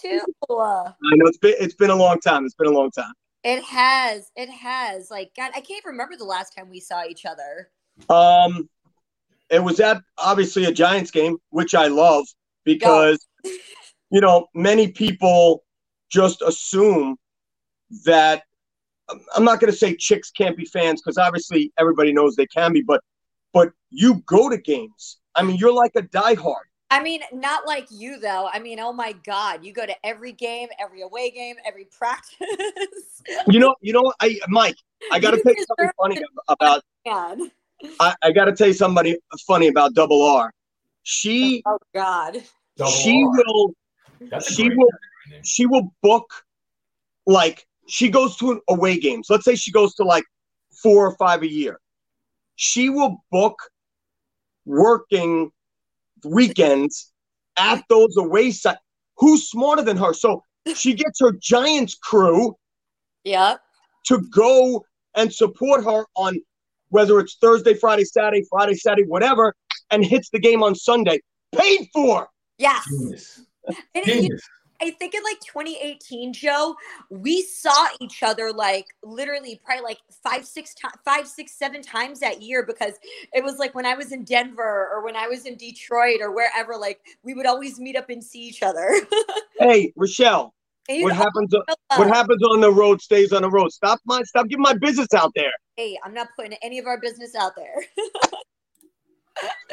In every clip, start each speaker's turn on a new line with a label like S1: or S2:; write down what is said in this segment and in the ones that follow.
S1: too.
S2: I know it's been it's been a long time. It's been a long time.
S1: It has. It has. Like God, I can't remember the last time we saw each other.
S2: Um, it was at obviously a Giants game, which I love because you know many people just assume that I'm not going to say chicks can't be fans because obviously everybody knows they can be, but but you go to games. I mean, you're like a diehard.
S1: I mean, not like you though. I mean, oh my God, you go to every game, every away game, every practice.
S2: you know, you know, I Mike, I got to tell you something funny about. Man. I, I got to tell you somebody funny about Double R. She.
S1: Oh God.
S2: Double she R. will. That's she will. She will book, like she goes to away games. Let's say she goes to like four or five a year. She will book working weekends at those away sites. Who's smarter than her? So she gets her Giants crew.
S1: Yeah.
S2: To go and support her on whether it's Thursday, Friday, Saturday, Friday, Saturday, whatever, and hits the game on Sunday. Paid for.
S1: Yes. Genius. Genius. I think in like 2018, Joe, we saw each other like literally probably like five, six, to- five, six, seven times that year because it was like when I was in Denver or when I was in Detroit or wherever, like we would always meet up and see each other.
S2: hey, Rochelle. What happens? what happens on the road stays on the road. Stop my stop giving my business out there.
S1: Hey, I'm not putting any of our business out there.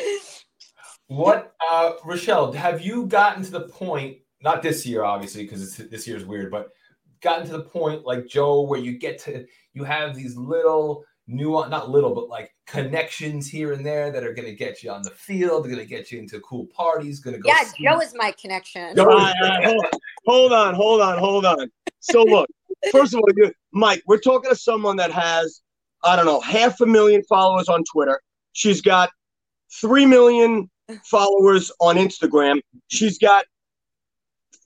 S3: what, uh, Rochelle? Have you gotten to the point not this year, obviously, because this year is weird, but gotten to the point like Joe where you get to you have these little new not little but like connections here and there that are going to get you on the field they're going to get you into cool parties going to go
S1: yeah see. joe is my connection.
S2: Hold, hold on hold on hold on so look first of all mike we're talking to someone that has i don't know half a million followers on twitter. She's got three million followers on instagram. She's got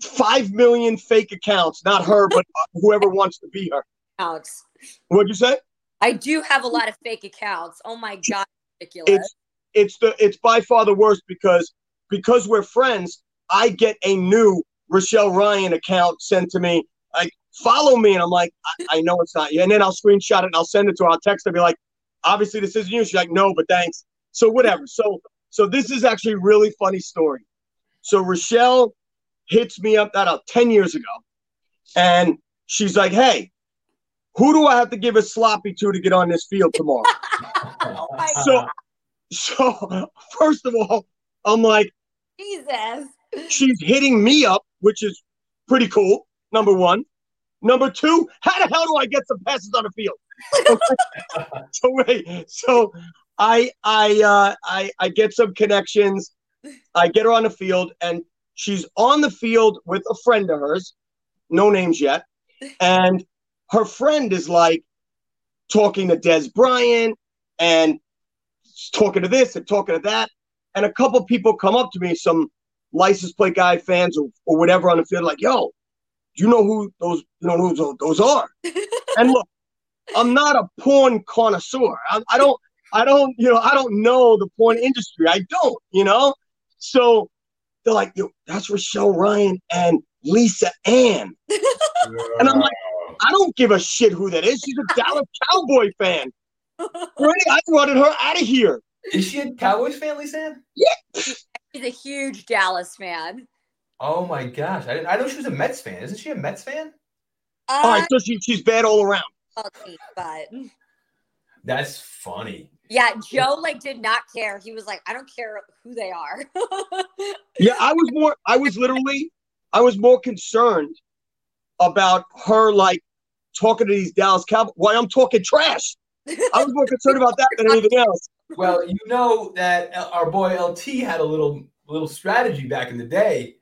S2: five million fake accounts. Not her, but whoever wants to be her.
S1: Alex.
S2: What'd you say?
S1: I do have a lot of fake accounts. Oh my god, ridiculous.
S2: It's it's the it's by far the worst because because we're friends. I get a new Rochelle Ryan account sent to me. Like follow me, and I'm like, I, I know it's not you. And then I'll screenshot it and I'll send it to her. I'll text her, be like, obviously this isn't you. She's like, no, but thanks. So whatever. So so this is actually a really funny story. So Rochelle hits me up that up 10 years ago. And she's like, hey, who do I have to give a sloppy to to get on this field tomorrow? oh so, so first of all, I'm like,
S1: Jesus.
S2: She's hitting me up, which is pretty cool. Number one. Number two, how the hell do I get some passes on the field? so wait, so I I uh I I get some connections. I get her on the field, and She's on the field with a friend of hers, no names yet. And her friend is like talking to Dez Bryant and talking to this and talking to that. And a couple people come up to me, some license plate guy fans or, or whatever on the field, like, yo, do you know who those you know who those, those are? and look, I'm not a porn connoisseur. I, I don't I don't, you know, I don't know the porn industry. I don't, you know. So they're like, Yo, that's Rochelle Ryan and Lisa Ann. and I'm like, I don't give a shit who that is. She's a Dallas Cowboy fan. I wanted her out of here.
S3: Is she a Cowboys fan, Lisa Ann?
S2: Yeah.
S1: She's a huge Dallas fan.
S3: Oh my gosh. I, I know she was a Mets fan. Isn't she a Mets fan?
S2: Uh, all right, so she, she's bad all around.
S1: But
S3: that's funny.
S1: Yeah, Joe like did not care. He was like, I don't care who they are.
S2: yeah, I was more I was literally I was more concerned about her like talking to these Dallas Cowboys. Why I'm talking trash. I was more concerned about that than anything else.
S3: Well, you know that uh, our boy LT had a little little strategy back in the day.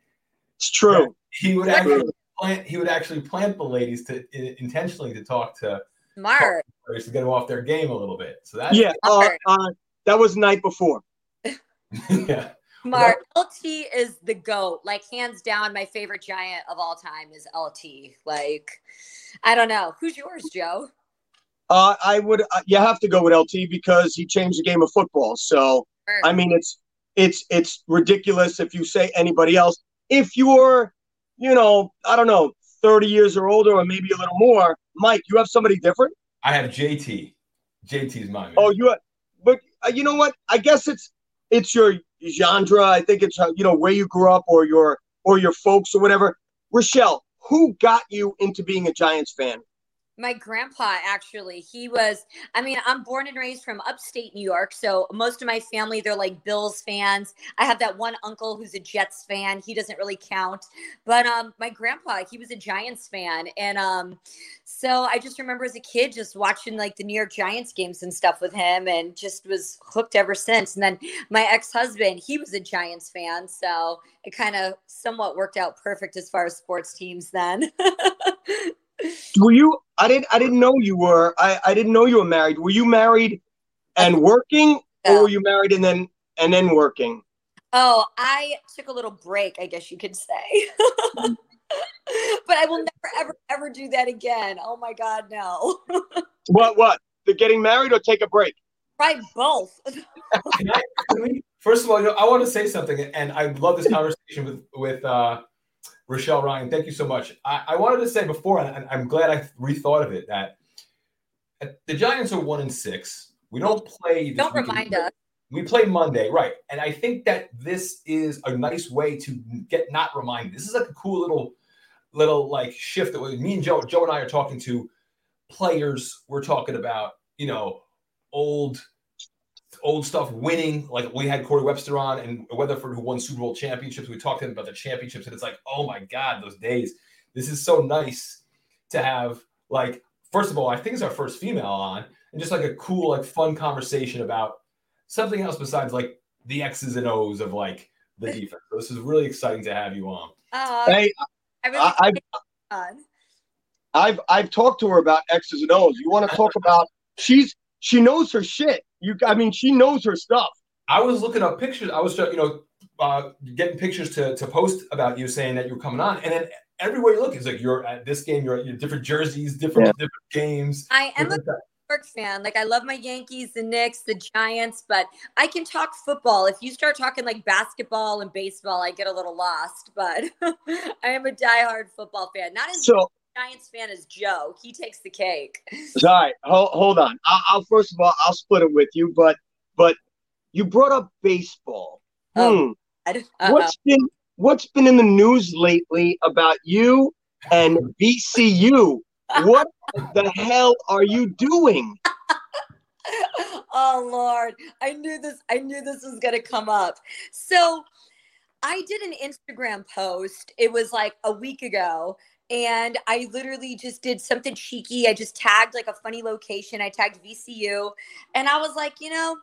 S2: It's true.
S3: He would actually plant. He would actually plant the ladies to intentionally to talk to
S1: Smart.
S3: To get them off their game a little bit. So that
S2: yeah, uh, uh, that was night before.
S3: yeah.
S1: Mark, LT is the GOAT. Like, hands down, my favorite giant of all time is LT. Like, I don't know. Who's yours, Joe?
S2: Uh, I would, uh, you have to go with LT because he changed the game of football. So, sure. I mean, it's, it's, it's ridiculous if you say anybody else. If you're you know, I don't know, 30 years or older, or maybe a little more. Mike, you have somebody different?
S3: I have JT. JT's mine.
S2: Oh, you have, but uh, you know what? I guess it's it's your genre. I think it's uh, you know where you grew up or your or your folks or whatever. Rochelle, who got you into being a Giants fan?
S1: My grandpa actually he was i mean i'm born and raised from upstate new york so most of my family they're like bills fans. I have that one uncle who's a jets fan. He doesn't really count. But um my grandpa he was a giants fan and um so i just remember as a kid just watching like the new york giants games and stuff with him and just was hooked ever since. And then my ex-husband he was a giants fan so it kind of somewhat worked out perfect as far as sports teams then
S2: Were you? I didn't. I didn't know you were. I, I didn't know you were married. Were you married and working, or were you married and then and then working?
S1: Oh, I took a little break. I guess you could say. but I will never, ever, ever do that again. Oh my God, no.
S2: what? What? The getting married or take a break?
S1: Right, both.
S3: can I, can we, first of all, you know, I want to say something, and I love this conversation with with uh, Rochelle Ryan, thank you so much. I, I wanted to say before, and I'm glad I rethought of it, that the Giants are one and six. We don't play.
S1: Don't remind us.
S3: We play Monday, right? And I think that this is a nice way to get not reminded. This is like a cool little, little like shift that we, me and Joe, Joe and I are talking to players. We're talking about, you know, old old stuff winning. Like we had Corey Webster on and Weatherford who won Super Bowl championships. We talked to him about the championships, and it's like, oh my God, those days. This is so nice to have like, first of all, I think it's our first female on, and just like a cool, like fun conversation about something else besides like the X's and O's of like the defense. So this is really exciting to have you on.
S2: Uh, hey, I really I've, I've I've talked to her about X's and O's. You want to talk about she's she knows her shit. You, I mean, she knows her stuff.
S3: I was looking up pictures. I was, you know, uh, getting pictures to to post about you, saying that you're coming on, and then everywhere you look, it's like you're at this game. You're at your different jerseys, different yeah. different games.
S1: I am a York fan. Like I love my Yankees, the Knicks, the Giants, but I can talk football. If you start talking like basketball and baseball, I get a little lost. But I am a diehard football fan. Not as so, Giants fan is Joe. He takes the cake.
S2: All right, hold, hold on. I'll, I'll, first of all I'll split it with you, but but you brought up baseball. Oh, hmm. What's been what's been in the news lately about you and VCU? What the hell are you doing?
S1: oh Lord, I knew this. I knew this was gonna come up. So. I did an Instagram post. It was like a week ago and I literally just did something cheeky. I just tagged like a funny location. I tagged VCU, and I was like, you know,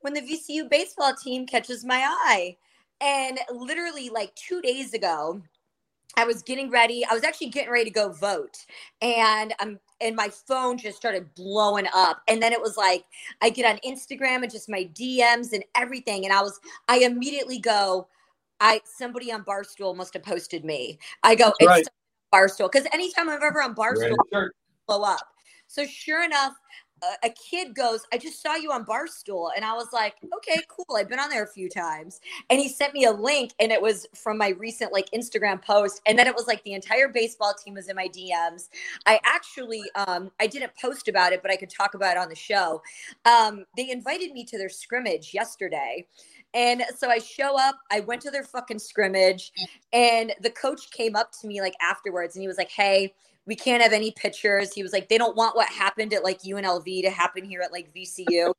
S1: when the VCU baseball team catches my eye, and literally like two days ago, I was getting ready. I was actually getting ready to go vote, and I'm and my phone just started blowing up. And then it was like I get on Instagram and just my DMs and everything, and I was I immediately go. I somebody on Barstool must have posted me. I go, That's it's right. Barstool because anytime I'm ever on Barstool, right. blow up. So sure enough, a, a kid goes, I just saw you on Barstool. And I was like, okay, cool. I've been on there a few times. And he sent me a link and it was from my recent like Instagram post. And then it was like the entire baseball team was in my DMs. I actually, um, I didn't post about it, but I could talk about it on the show. Um, they invited me to their scrimmage yesterday. And so I show up, I went to their fucking scrimmage, and the coach came up to me like afterwards and he was like, Hey, we can't have any pictures. He was like, They don't want what happened at like UNLV to happen here at like VCU.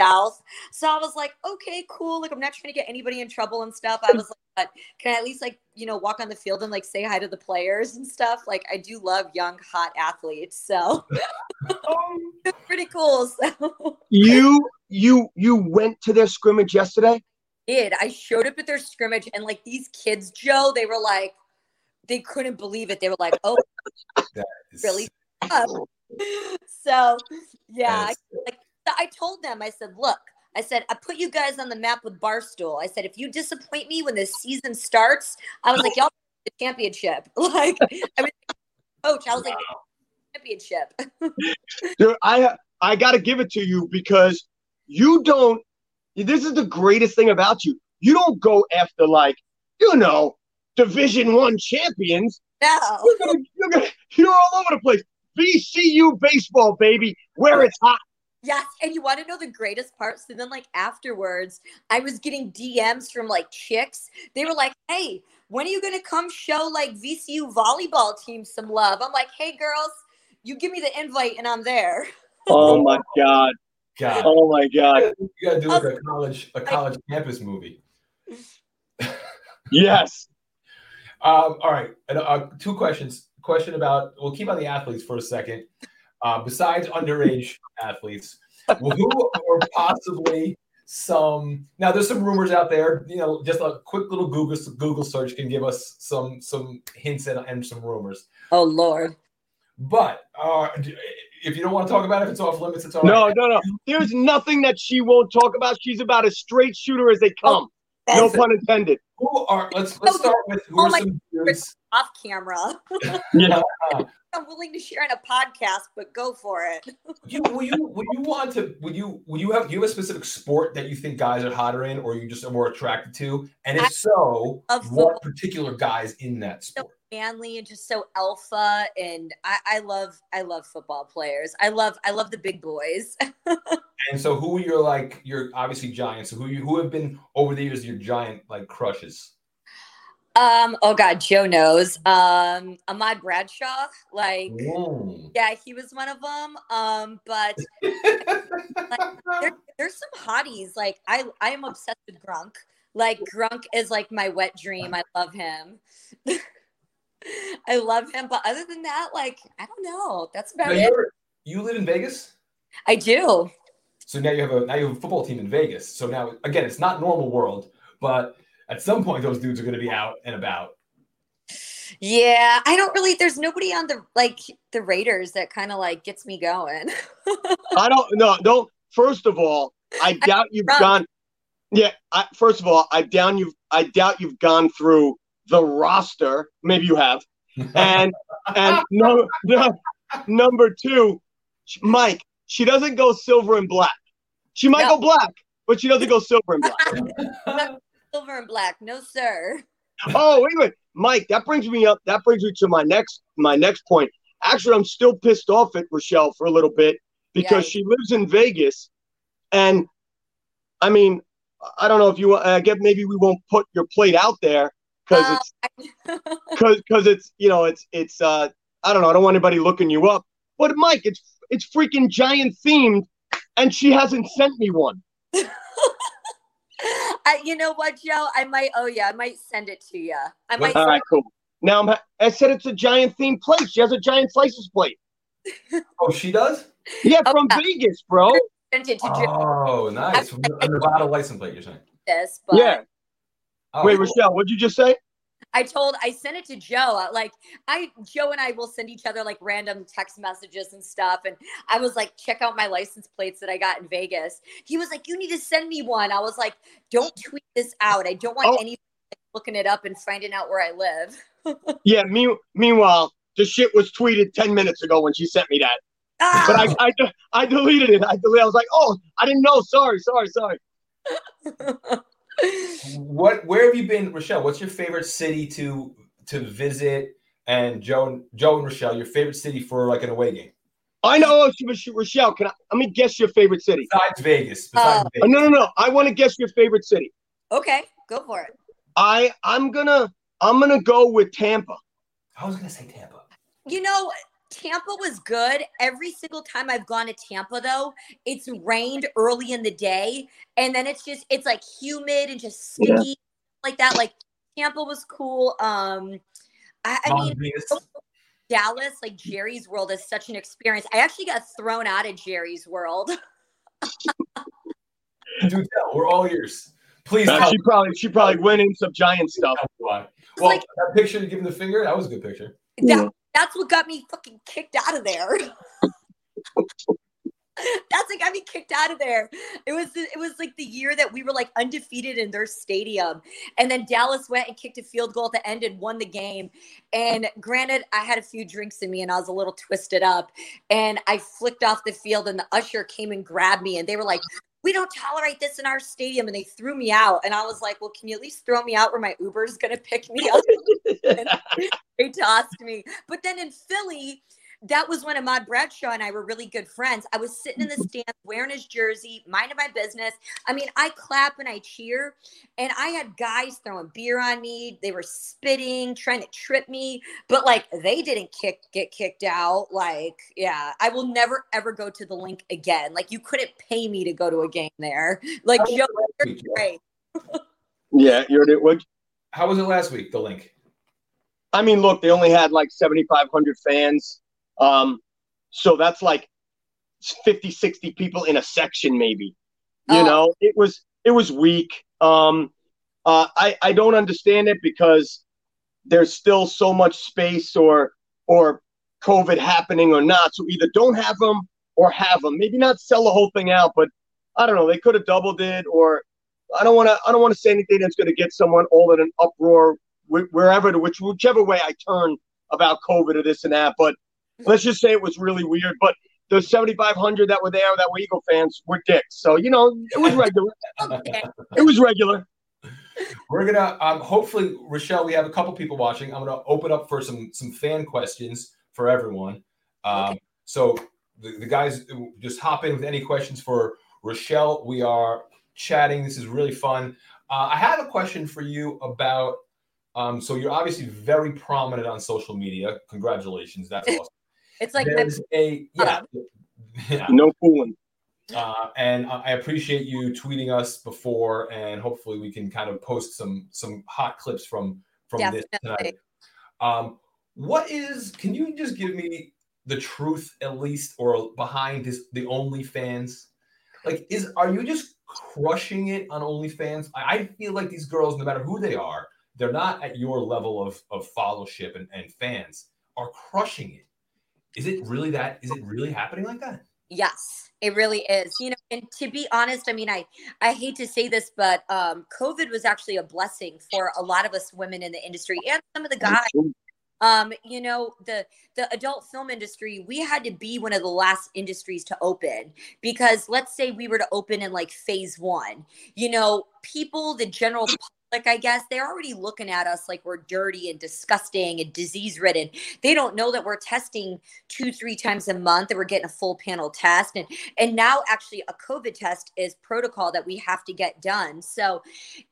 S1: South. So I was like, okay, cool. Like, I'm not trying to get anybody in trouble and stuff. I was like, but can I at least like, you know, walk on the field and like say hi to the players and stuff? Like, I do love young, hot athletes. So um, it's pretty cool. So
S2: you you you went to their scrimmage yesterday?
S1: Did I showed up at their scrimmage and like these kids, Joe, they were like, they couldn't believe it. They were like, "Oh, really?" so yeah, I, like I told them, I said, "Look." I said, I put you guys on the map with Barstool. I said, if you disappoint me when the season starts, I was like, y'all the championship. Like, I mean, coach, I was like, championship.
S2: Dude, I I got to give it to you because you don't. This is the greatest thing about you. You don't go after like you know Division One champions.
S1: No.
S2: You're, gonna, you're, gonna, you're all over the place. VCU baseball, baby, where it's hot.
S1: Yes, and you want to know the greatest part? So then, like afterwards, I was getting DMs from like chicks. They were like, "Hey, when are you gonna come show like VCU volleyball team some love?" I'm like, "Hey, girls, you give me the invite, and I'm there."
S2: Oh my god!
S3: God.
S2: Oh my god!
S3: You gotta do like a college a college campus movie.
S2: Yes.
S3: Um, all right, and, uh, two questions. Question about we'll keep on the athletes for a second. Uh, besides underage athletes, who or possibly some now there's some rumors out there. You know, just a quick little Google Google search can give us some some hints and, and some rumors.
S1: Oh Lord.
S3: But uh, if you don't want to talk about it, if it's off limits, it's all
S2: No,
S3: right.
S2: no, no. There's nothing that she won't talk about. She's about as straight shooter as they come. no
S1: That's
S2: pun intended.
S3: Who are let's let's start with who
S1: Oh
S3: are
S1: my
S3: some dudes?
S1: off camera.
S2: Yeah.
S1: I'm willing to share in a podcast, but go for it.
S3: You, will you would you want to would you would you have do you have a specific sport that you think guys are hotter in or you just are more attracted to? And
S1: I
S3: if so,
S1: love
S3: what particular guys in that sport?
S1: So manly and just so alpha and I, I love I love football players. I love I love the big boys.
S3: And so who you're like you're obviously giants? So who you who have been over the years your giant like crushes?
S1: Um oh god, Joe knows. Um Ahmad Bradshaw, like
S3: Mm.
S1: yeah, he was one of them. Um but there, there's some hotties. Like I I am obsessed with Gronk. Like Gronk is like my wet dream. I love him. I love him, but other than that, like I don't know. That's
S3: Now,
S1: about it.
S3: you live in Vegas?
S1: I do.
S3: So now you have a now you have a football team in Vegas. So now again, it's not normal world, but at some point those dudes are going to be out and about.
S1: Yeah, I don't really. There's nobody on the like the Raiders that kind of like gets me going.
S2: I don't no don't first of all, I doubt you've
S1: Wrong.
S2: gone Yeah, I, first of all, I down you've I doubt you've gone through the roster. Maybe you have. And and no, no number 2, Mike, she doesn't go silver and black. She might
S1: No.
S2: go black, but she doesn't go silver and black.
S1: Silver and black, no sir.
S2: oh, wait, wait. Mike, that brings me up. That brings me to my next my next point. Actually, I'm still pissed off at Rochelle for a little bit because she lives in Vegas, and I mean, I don't know if you. I get maybe we won't put your plate out there because
S1: Uh,
S2: it's because it's you know it's it's uh I don't know. I don't want anybody looking you up. But Mike, it's it's freaking giant themed, and she hasn't sent me one.
S1: I, you know what, Joe? I might. Oh yeah, I might send it to you. I might.
S2: All right, cool. Now I'm. ha- I said it's a giant themed plate. She has a giant slices plate.
S3: oh, she does?
S2: Yeah,
S1: Oh,
S2: from
S1: yeah.
S2: Vegas, bro.
S1: send it
S3: Oh, nice. From the- Nevada license plate, you're saying?
S1: this, but
S2: Yeah.
S3: Oh,
S2: Wait,
S3: cool.
S2: Rochelle, what'd you just say?
S1: I told I sent it to Joe. Like I Joe and I will send each other like random text messages and stuff. And I was like, check out my license plates that I got in Vegas. He was like, you need to send me one. I was like, don't tweet this out. I don't want
S2: Oh.
S1: anyone looking it up and finding out where I live.
S2: Yeah. Me, meanwhile, the shit was tweeted ten minutes ago when she sent me that,
S1: Ah!
S2: but I, I, I deleted it. I deleted. I was like, oh, I didn't know. Sorry, sorry, sorry.
S3: What? Where have you been, Rochelle? What's your favorite city to to visit? And Joe, Joe and Rochelle, your favorite city for like an away game
S2: I know. Oh, Rochelle. Can I? Let me guess your favorite city.
S3: besides Vegas. Besides
S1: Uh,
S3: Vegas.
S2: no, no, no. I want to guess your favorite city.
S1: okay, go for it.
S2: I, I'm gonna, I'm gonna go with Tampa.
S3: I was gonna say Tampa.
S1: You know, Tampa was good. Every single time I've gone to Tampa, though, it's rained early in the day, and then it's just it's like humid and just
S2: Yeah.
S1: sticky like that. Like Tampa was cool. Um, I, I mean, Dallas, like Jerry's World, is such an experience. I actually got thrown out of Jerry's World.
S3: Do tell. We're all ears. Please tell
S2: she probably, she probably went in some giant stuff.
S3: why. Well,
S1: like-
S3: that picture you give him the finger, that was a good picture.
S2: Yeah.
S1: That, that's what got me fucking kicked out of there. That's what got me kicked out of there. It was it was like the year that we were like undefeated in their stadium, and then Dallas went and kicked a field goal at the end and won the game. And granted, I had a few drinks in me and I was a little twisted up, and I flicked off the field, and the usher came and grabbed me, and they were like, we don't tolerate this in our stadium. And they threw me out. And I was like, well, can you at least throw me out where my Uber's going to pick me up? they tossed me. But then in Philly, that was when Ahmad Bradshaw and I were really good friends. I was sitting in the mm-hmm. stands wearing his jersey, minding my business. I mean, I clap and I cheer, and I had guys throwing beer on me. They were spitting, trying to trip me, but like they didn't kick get kicked out. Like, yeah, I will never ever go to the Linc again. Like, you couldn't pay me to go to a game there. Like, Joe, you're
S2: great. yeah, you're what?
S3: How was it last week? The Linc.
S2: I mean, look, they only had like 7,500 fans. Um, so that's like 50, 60 people in a section, maybe. You oh. know, it was it was weak. Um, uh, I I don't understand it because there's still so much space or or COVID happening or not. So either don't have them or have them. Maybe not sell the whole thing out, but I don't know. They could have doubled it, or I don't want to. I don't want to say anything that's going to get someone all in an uproar wherever to which whichever way I turn about COVID or this and that. But let's just say it was really weird. But the 7,500 that were there that were Eagle fans were dicks. So, you know, it was regular. okay. it was regular.
S3: We're gonna um, hopefully, Rochelle. We have a couple people watching. I'm gonna open up for some some fan questions for everyone. Um, okay. So the, the guys just hop in with any questions for Rochelle. We are chatting. This is really fun. Uh, I have a question for you about. Um, so you're obviously very prominent on social media. Congratulations, that's awesome.
S1: It's like
S3: there's a yeah,
S2: yeah. no fooling.
S3: Uh, and I appreciate you tweeting us before, and hopefully we can kind of post some some hot clips from from Definitely. this tonight. Um, what is? Can you just give me the truth at least, or behind this the OnlyFans? Like, is are you just crushing it on OnlyFans? I, I feel like these girls, no matter who they are, they're not at your level of of followership and, and fans, are crushing it. Is it really that? Is it really happening like that?
S1: Yes, it really is. You know, and to be honest, I mean, I I hate to say this, but um, COVID was actually a blessing for a lot of us women in the industry and some of the guys. Um, you know, the the adult film industry, we had to be one of the last industries to open because let's say we were to open in like phase one, you know, people, the general like I guess they're already looking at us like we're dirty and disgusting and disease ridden. They don't know that we're testing two, three times a month, that we're getting a full panel test. And and now actually a COVID test is protocol that we have to get done. So,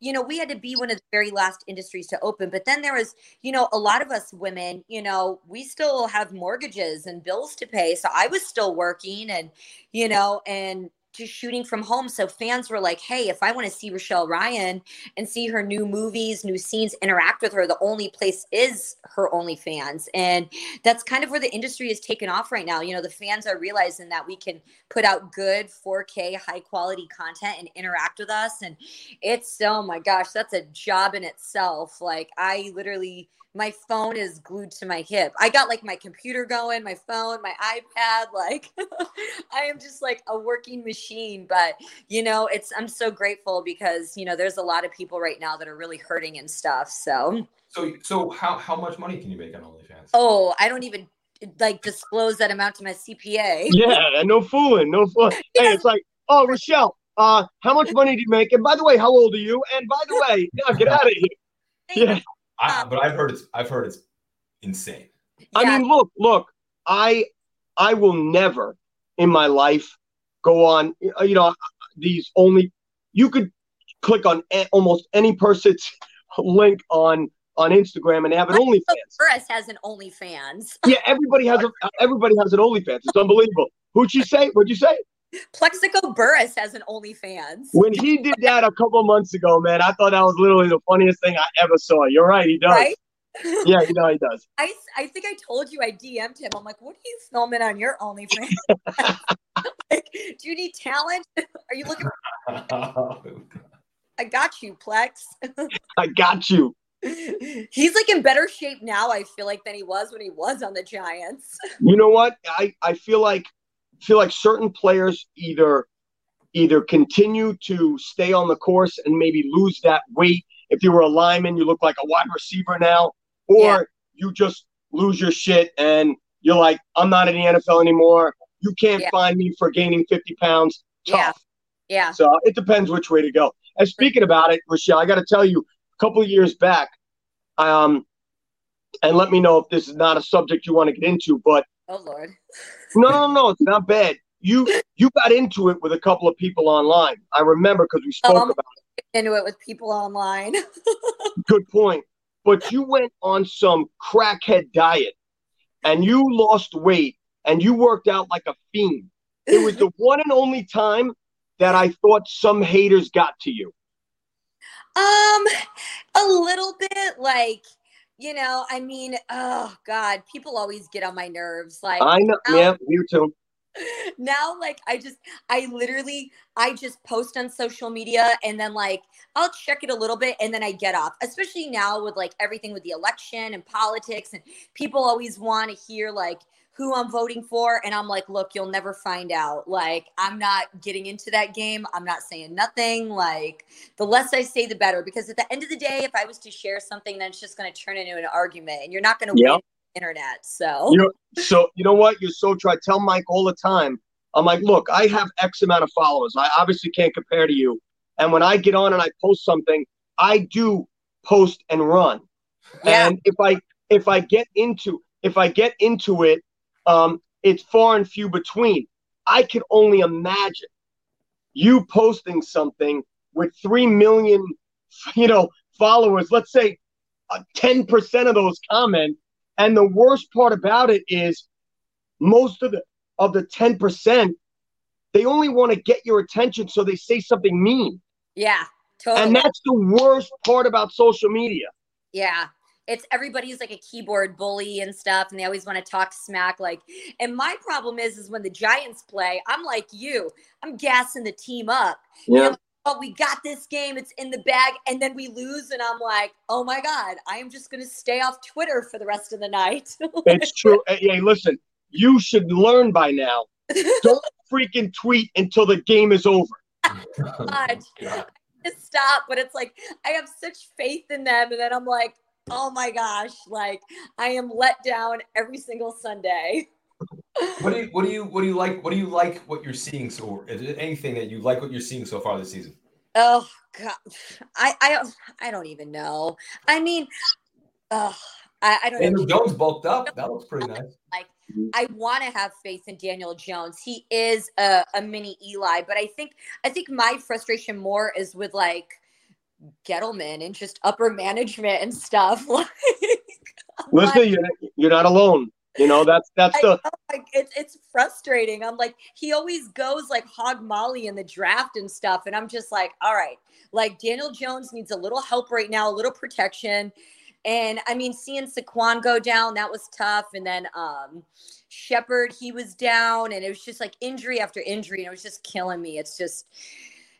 S1: you know, we had to be one of the very last industries to open. But then there was, you know, a lot of us women, you know, we still have mortgages and bills to pay. So I was still working and, you know, and just shooting from home. So fans were like, hey, if I want to see Rochelle Ryan and see her new movies, new scenes, interact with her, the only place is her OnlyFans. And that's kind of where the industry is taken off right now. You know, the fans are realizing that we can put out good 4K, high quality content and interact with us. And it's, oh my gosh, that's a job in itself. Like, I literally my phone is glued to my hip. I got like my computer going, my phone, my iPad. Like I am just like a working machine. But you know, it's I'm so grateful because you know there's a lot of people right now that are really hurting and stuff. So
S3: so so how how much money can you make on OnlyFans?
S1: Oh, I don't even like disclose that amount to my CPA.
S2: Yeah, no fooling, no fooling. Hey, it's like, oh Rochelle, uh, how much money do you make? And by the way, how old are you? And by the way, yeah, get out of here.
S3: Yeah. I, um, but I've heard it's I've heard it's insane.
S2: Yeah. I mean, look, look, I I will never in my life go on. You know, these only you could click on a, almost any person's link on on Instagram and have an OnlyFans.
S1: Burress has an OnlyFans.
S2: yeah, everybody has a everybody has an OnlyFans. It's unbelievable. Who'd you say? What'd you say?
S1: Plaxico Burress has an OnlyFans.
S2: When he did that a couple months ago, man, I thought that was literally the funniest thing I ever saw. You're right, he does. Right? yeah, you know he does.
S1: I, I think I told you I DM'd him. I'm like, what are you filming on your OnlyFans? like, do you need talent? Are you looking? For- I got you, Plex.
S2: I got you.
S1: He's like in better shape now. I feel like than he was when he was on the Giants.
S2: You know what? I I feel like feel like certain players either either continue to stay on the course and maybe lose that weight. If you were a lineman, you look like a wide receiver now, or yeah. you just lose your shit and you're like, I'm not in the NFL anymore. You can't yeah. find me for gaining 50 pounds. Tough.
S1: Yeah.
S2: So it depends which way to go. And speaking about it, Rochelle, I got to tell you, a couple of years back, um, and let me know if this is not a subject you want to get into, but
S1: oh lord,
S2: no, no, no, it's not bad. You you got into it with a couple of people online. I remember because we spoke
S1: um,
S2: about
S1: it. Into it with people online.
S2: Good point. But you went on some crackhead diet, and you lost weight, and you worked out like a fiend. It was the one and only time that I thought some haters got to you.
S1: Um, a little bit like you know, I mean, oh God, people always get on my nerves. Like
S2: I know, now, yeah, you too.
S1: Now, like I just, I literally, I just post on social media and then like I'll check it a little bit and then I get off. Especially now with like everything with the election and politics, and people always want to hear like who I'm voting for. And I'm like, look, you'll never find out. Like, I'm not getting into that game. I'm not saying nothing. Like, the less I say, the better. Because at the end of the day, if I was to share something, then it's just going to turn into an argument and you're not going to yep. win internet. So,
S2: you know, so you know what? You're so true. I tell Mike all the time. I'm like, look, I have X amount of followers. I obviously can't compare to you. And when I get on and I post something, I do post and run. Yeah. And if I if I get into if I get into it um, it's far and few between. I can only imagine you posting something with 3 million, you know, followers, let's say uh, 10% of those comment. And the worst part about it is most of the, of the 10%, they only want to get your attention. So they say something mean.
S1: Yeah. Totally.
S2: And that's the worst part about social media.
S1: Yeah it's everybody's like a keyboard bully and stuff and they always want to talk smack like and my problem is is when the giants play i'm like you i'm gassing the team up yeah. You know, oh we got this game it's in the bag and then we lose and i'm like oh my god i am just going to stay off twitter for the rest of the night
S2: it's true hey listen you should learn by now don't freaking tweet until the game is over
S1: God. stop but it's like i have such faith in them and then i'm like oh my gosh, like I am let down every single Sunday.
S3: what do you what do you what do you like what do you like what you're seeing so is there anything that you like what you're seeing so far this season?
S1: Oh god. I I I don't even know. I mean uh I, I don't
S3: Daniel know. Jones bulked up. That looks pretty nice.
S1: Like I want to have faith in Daniel Jones. He is a, a mini Eli, but I think I think my frustration more is with like Gettleman and just upper management and stuff.
S2: Like, Listen, you're, you're not alone. You know, that's that's the
S1: know, like it's it's frustrating. I'm like, he always goes like hog molly in the draft and stuff. And I'm just like, all right, like Daniel Jones needs a little help right now, a little protection. And I mean, seeing Saquon go down, that was tough. And then um Shepard, he was down, and it was just like injury after injury, and it was just killing me. It's just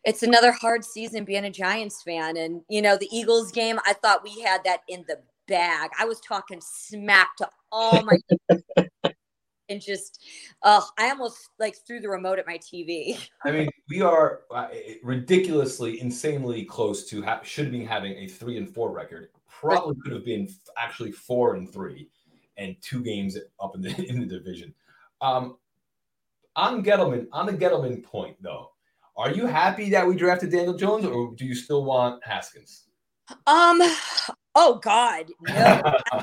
S1: it's another hard season being a Giants fan. And, you know, the Eagles game, I thought we had that in the bag. I was talking smack to all my and just, oh, I almost like threw the remote at my TV.
S3: I mean, we are uh, ridiculously, insanely close to ha- should be having a three and four record. Probably could have been actually four and three, and two games up in the in the division. Um, on Gettleman, on the Gettleman point though, are you happy that we drafted Daniel Jones, or do you still want Haskins?
S1: Um. Oh God, no.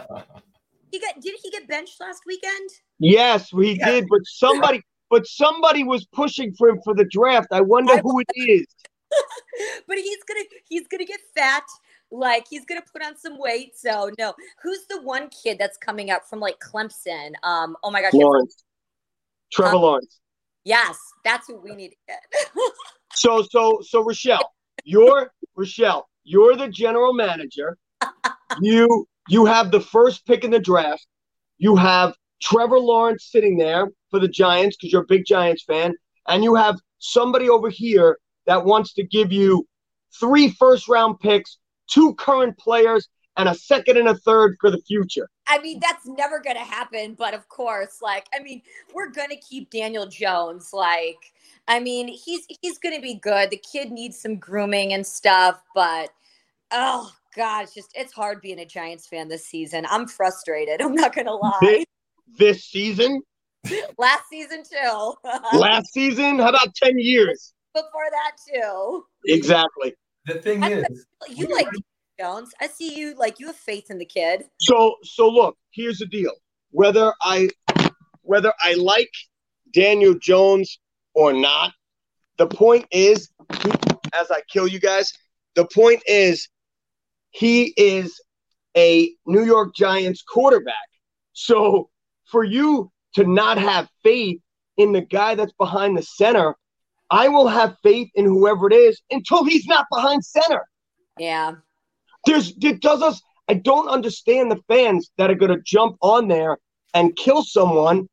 S1: he got. Did he get benched last weekend?
S2: Yes, we yeah. did. But somebody, but somebody was pushing for him for the draft. I wonder I who it is.
S1: but he's gonna. He's gonna get fat. Like he's gonna put on some weight. So no. Who's the one kid that's coming up from like Clemson? Um. Oh my gosh.
S2: Lawrence. Trevor um, Lawrence.
S1: Yes, that's who we need to get.
S2: so, so, so, Rochelle, you're Rochelle. You're the general manager. you you have the first pick in the draft. You have Trevor Lawrence sitting there for the Giants because you're a big Giants fan, and you have somebody over here that wants to give you three first round picks, two current players, and a second and a third for the future.
S1: I mean, that's never going to happen. But of course, like, I mean, we're going to keep Daniel Jones. Like, I mean, he's he's going to be good. The kid needs some grooming and stuff, but oh god, it's just it's hard being a Giants fan this season. I'm frustrated. I'm not going to lie.
S2: This, this season.
S1: Last season too.
S2: Last season? How about ten years?
S1: before that too.
S2: Exactly.
S3: The thing
S1: I-
S3: is,
S1: You like Jones. I see you like you have faith in the kid.
S2: So so look, here's the deal. Whether I whether I like Daniel Jones or not, the point is as I kill you guys, the point is he is a New York Giants quarterback. So for you to not have faith in the guy that's behind the center, I will have faith in whoever it is until he's not behind center.
S1: Yeah.
S2: There's it does us. I don't understand the fans that are going to jump on there and kill someone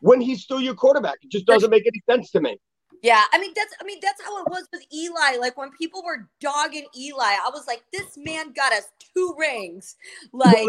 S2: when he's still your quarterback. It just doesn't make any sense to me.
S1: Yeah, I mean that's I mean that's how it was with Eli. Like when people were dogging Eli, I was like, this man got us two rings. Like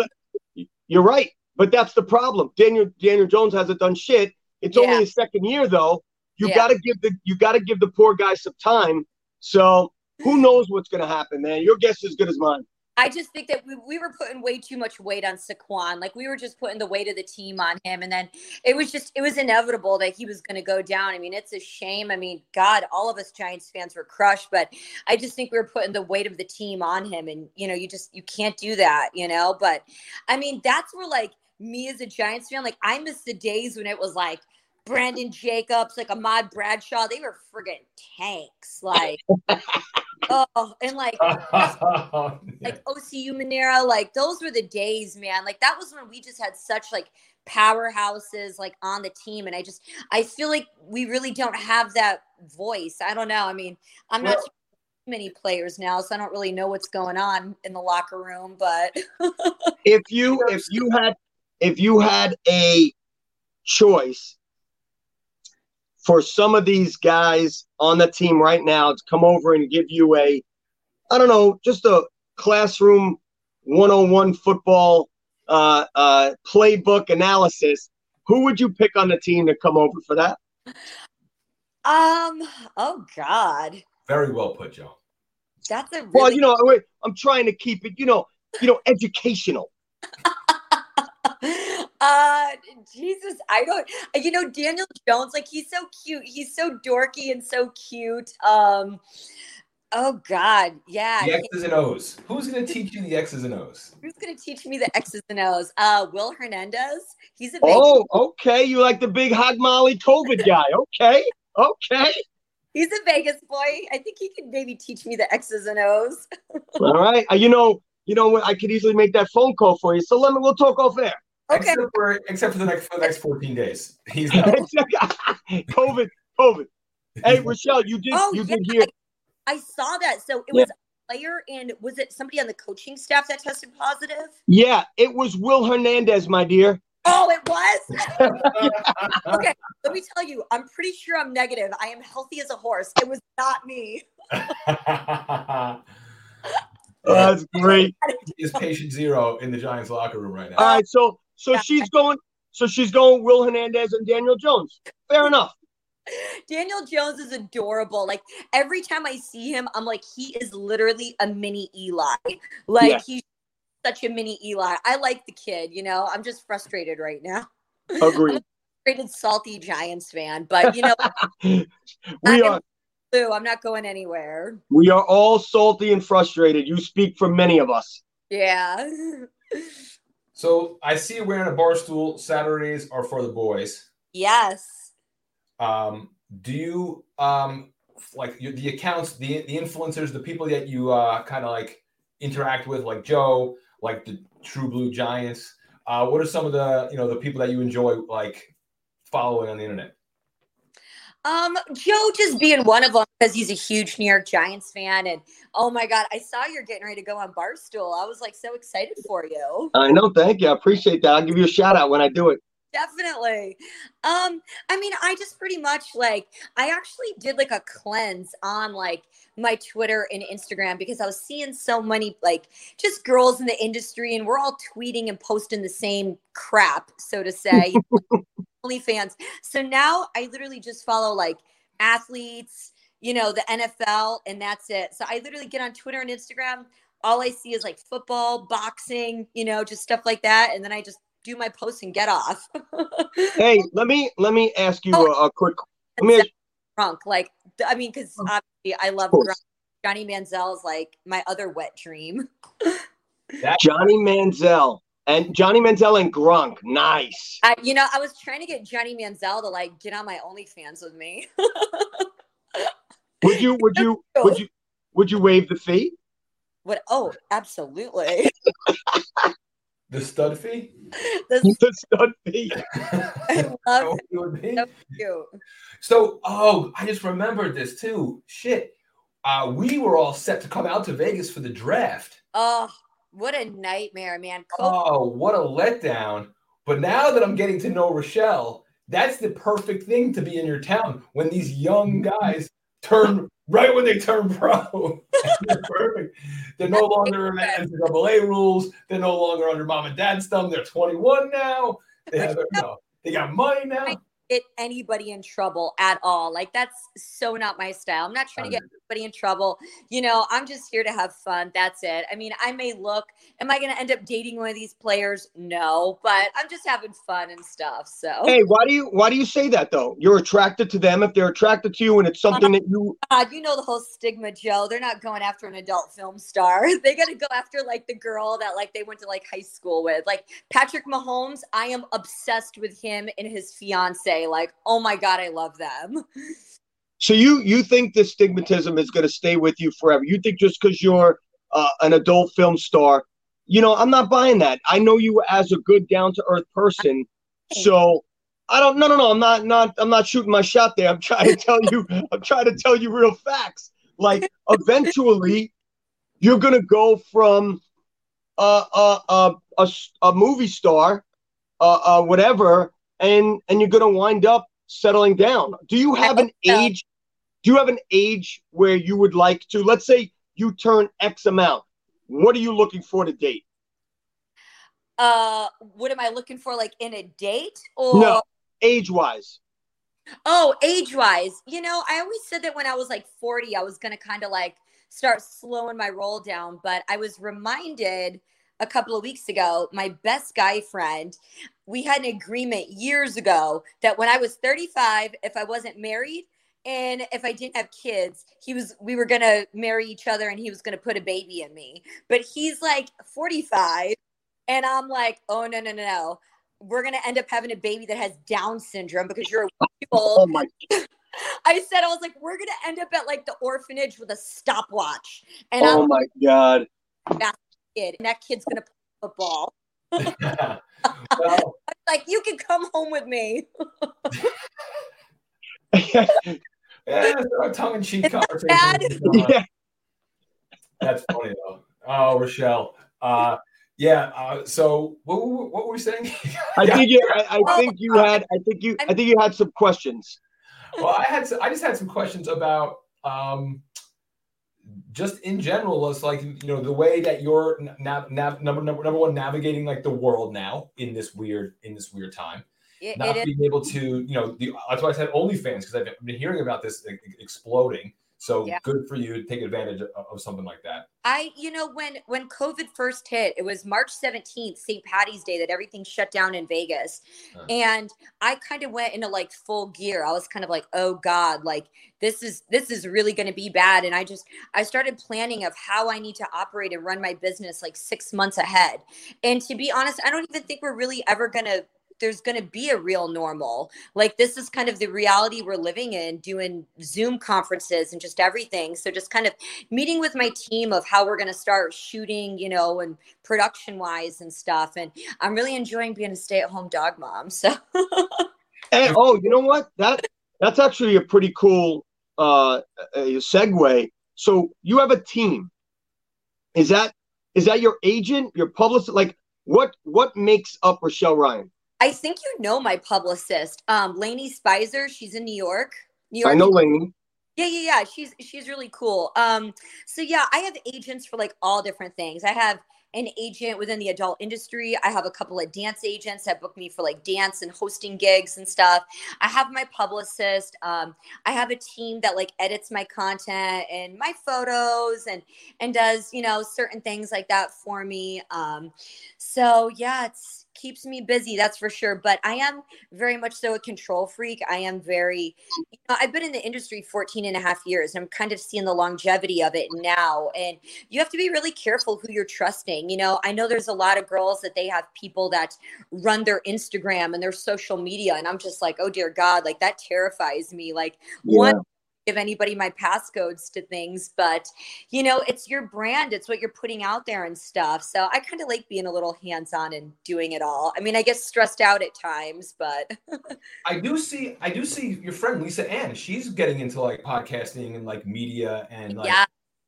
S2: You're right, but that's the problem. Daniel Daniel Jones hasn't done shit. It's
S1: Yeah.
S2: only his second year though. You
S1: Yeah.
S2: got to give the you got to give the poor guy some time. So who knows what's going to happen, man? Your guess is as good as mine.
S1: I just think that we, we were putting way too much weight on Saquon. Like we were just putting the weight of the team on him. And then it was just, it was inevitable that he was going to go down. I mean, it's a shame. I mean, God, all of us Giants fans were crushed, but I just think we were putting the weight of the team on him. And, you know, you just, you can't do that, you know? But I mean, that's where like me as a Giants fan, like I miss the days when it was like, Brandon Jacobs, like Ahmad Bradshaw, they were friggin' tanks. Like, oh, and like like Osi Umenyiora, like those were the days, man. Like that was when we just had such like powerhouses like on the team. And I just I feel like we really don't have that voice. I don't know. I mean, I'm not
S3: Well-
S1: too many players now, so I don't really know what's going on in the locker room, but
S2: If you if you had if you had a choice for some of these guys on the team right now to come over and give you a I don't know, just a classroom 101 football uh, uh, playbook analysis, who would you pick on the team to come over for that?
S1: um oh god.
S3: Very well put, Joe.
S1: That's a really
S2: Well, you know, I'm trying to keep it, you know, you know, educational.
S1: uh jesus i don't you know daniel jones like he's so cute he's so dorky and so cute um oh god yeah
S3: The X's and O's. Who's going to teach you the X's and O's?
S1: who's gonna teach me the x's and o's uh will hernandez he's a big
S2: Oh, okay. You like the big hog molly COVID guy. Okay. Okay.
S1: he's a vegas boy i think he could maybe teach me the x's and o's
S2: All right. Uh, You know, you know? I could easily make that phone call for you. So let me. We'll talk off air.
S1: Okay
S3: Except for except for the next for the next 14 days. He's not.
S2: COVID. COVID. Hey, Rochelle, you did.
S1: oh
S2: you
S1: yeah,
S2: did hear.
S1: I, I saw that so it
S2: Yeah.
S1: was a player and was it somebody on the coaching staff that tested positive
S2: Yeah, it was Will Hernandez, my dear.
S1: oh it was Okay. let me tell you, I'm pretty sure I'm negative. I am healthy as a horse. It was not me.
S2: Oh, that's great.
S3: is patient zero in the Giants locker room right now.
S2: All right. So, so
S1: Yeah.
S2: she's going. So she's going. Will Hernandez and Daniel Jones. Fair enough.
S1: Daniel Jones is adorable. Like every time I see him, I'm like, he is literally a mini Eli. Like
S2: Yeah.
S1: he's such a mini Eli. I like the kid, you know. I'm just frustrated right now.
S2: Agreed.
S1: Frustrated, salty Giants fan. But you know,
S2: we are.
S1: blue. I'm not going anywhere.
S2: We are all salty and frustrated. You speak for many of us.
S1: Yeah.
S3: So I see you wearing a bar stool. Saturdays are for the boys.
S1: yes.
S3: Um, do you um like the accounts, the the influencers, the people that you uh kind of like interact with, like Joe, like the True Blue Giants? Uh, what are some of the you know the people that you enjoy like following on the internet?
S1: Um, Joe just being one of them because he's a huge New York Giants fan, and oh my God, I saw you're getting ready to go on Barstool. I was like so excited for you.
S2: I know. Thank you. I appreciate that. I'll give you a shout out when I do it.
S1: Definitely. Um, I mean, I just pretty much like I actually did like a cleanse on like my Twitter and Instagram because I was seeing so many like just girls in the industry and we're all tweeting and posting the same crap, so to say. OnlyFans. So now I literally just follow like athletes, you know, the NFL, and that's it. So I literally get on Twitter and Instagram. All I see is like football, boxing, you know, just stuff like that. And then I just do my post and get off.
S2: Hey, let me let me ask you oh, a, a quick. Let me ask,
S1: drunk. Like I mean, because oh. obviously I love Johnny Manziel is like my other wet dream.
S2: Johnny Manziel. And Johnny Manziel and Gronk, nice.
S1: I, you know, I was trying to get Johnny Manziel to like get on my OnlyFans with me.
S2: would you? Would you? Would you? Would you waive the fee?
S1: What? Oh, absolutely.
S3: the stud fee.
S2: The, the stud fee.
S1: I love it. So,
S3: so, oh, I just remembered this too. Shit, uh, we were all set to come out to Vegas for the draft.
S1: Oh, what a nightmare, man.
S3: Oh, what a letdown. But now that I'm getting to know Rochelle, that's the perfect thing to be in your town when these young guys turn right when they turn pro. they're perfect. They're no longer under NCAA rules. They're no longer under mom and dad's thumb. They're 21 now. They have, know, they got money now
S1: get anybody in trouble at all. Like that's so not my style. I'm not trying to get anybody in trouble. You know, I'm just here to have fun. That's it. I mean, I may look, am I going to end up dating one of these players? No, but I'm just having fun and stuff. So
S2: Hey, why do you why do you say that though? You're attracted to them if they're attracted to you and it's uh-huh. something that you
S1: God, you know the whole stigma, Joe. They're not going after an adult film star. They got to go after like the girl that like they went to like high school with. Like Patrick Mahomes, I am obsessed with him and his fiance. Like, oh my God, I love them.
S2: So you you think this stigmatism is going to stay with you forever? You think just because you're uh, an adult film star, you know, I'm not buying that. I know you as a good, down to earth person, so I don't. No, no, no. I'm not. Not. I'm not shooting my shot there. I'm trying to tell you. I'm trying to tell you real facts. Like eventually, you're gonna go from a a a, a, a movie star, uh, uh, whatever, and and you're gonna wind up settling down. Do you have an age? Do you have an age where you would like to? Let's say you turn X amount. What are you looking for to date?
S1: Uh, what am I looking for, like in a date or
S2: no age wise?
S1: Oh, age wise, you know, I always said that when I was like 40, I was gonna kind of like start slowing my roll down, but I was reminded a couple of weeks ago, my best guy friend, we had an agreement years ago that when I was 35, if I wasn't married, and if I didn't have kids, he was we were gonna marry each other and he was gonna put a baby in me. But he's like 45 and I'm like, oh no, no, no, no. We're gonna end up having a baby that has Down syndrome because you're a
S2: people. Oh my
S1: I said I was like, we're gonna end up at like the orphanage with a stopwatch.
S2: And oh I'm my god.
S1: That kid, and that kid's gonna play football. well, like, you can come home with me.
S3: yeah, tongue in cheek conversation. Yeah. That's funny though. Oh, Rochelle. Uh, yeah. Uh, so what, what were we saying?
S2: I think you. I, I, think you had. I think you. I think you had some questions.
S3: Well, I had. Some, I just had some questions about. Um, just in general, it's like you know the way that you're nav, nav, number, number number one navigating like the world now in this weird in this weird time it, not it being is. able to, you know, the, that's why I said OnlyFans because I've been hearing about this exploding. So yeah. good for you to take advantage of, of, something like that.
S1: I, you know, when when COVID first hit, it was March 17th, St. Patty's Day, that everything shut down in Vegas. Huh. And I kind of went into like full gear. I was kind of like, oh God, like this is this is really gonna be bad. And I just I started planning of how I need to operate and run my business like six months ahead. And to be honest, I don't even think we're really ever gonna there's going to be a real normal. Like this is kind of the reality we're living in, doing Zoom conferences and just everything. So just kind of meeting with my team of how we're going to start shooting, you know, and production wise and stuff. And I'm really enjoying being a stay at home dog mom. So.
S2: oh, you know what? That that's actually a pretty cool uh, segue. So you have a team. Is that is that your agent, your publicist? Like what what makes up Rochelle Ryan?
S1: I think you know my publicist, um, Lainey Spicer. She's in New York. New York.
S2: I know Lainey.
S1: Yeah, yeah, yeah. She's she's really cool. Um, so yeah, I have agents for like all different things. I have an agent within the adult industry. I have a couple of dance agents that book me for like dance and hosting gigs and stuff. I have my publicist. Um, I have a team that like edits my content and my photos and and does you know certain things like that for me. Um, so yeah, it's keeps me busy, that's for sure. But I am very much so a control freak. I am very, you know, I've been in the industry 14 and a half years. And I'm kind of seeing the longevity of it now. And you have to be really careful who you're trusting. You know, I know there's a lot of girls that they have people that run their Instagram and their social media. And I'm just like, oh dear God, like that terrifies me. Like, yeah. one, give anybody my passcodes to things, but you know, it's your brand, it's what you're putting out there and stuff. So I kind of like being a little hands on and doing it all. I mean, I get stressed out at times, but
S3: I do see, I do see your friend Lisa Ann. She's getting into like podcasting and like media and like yeah.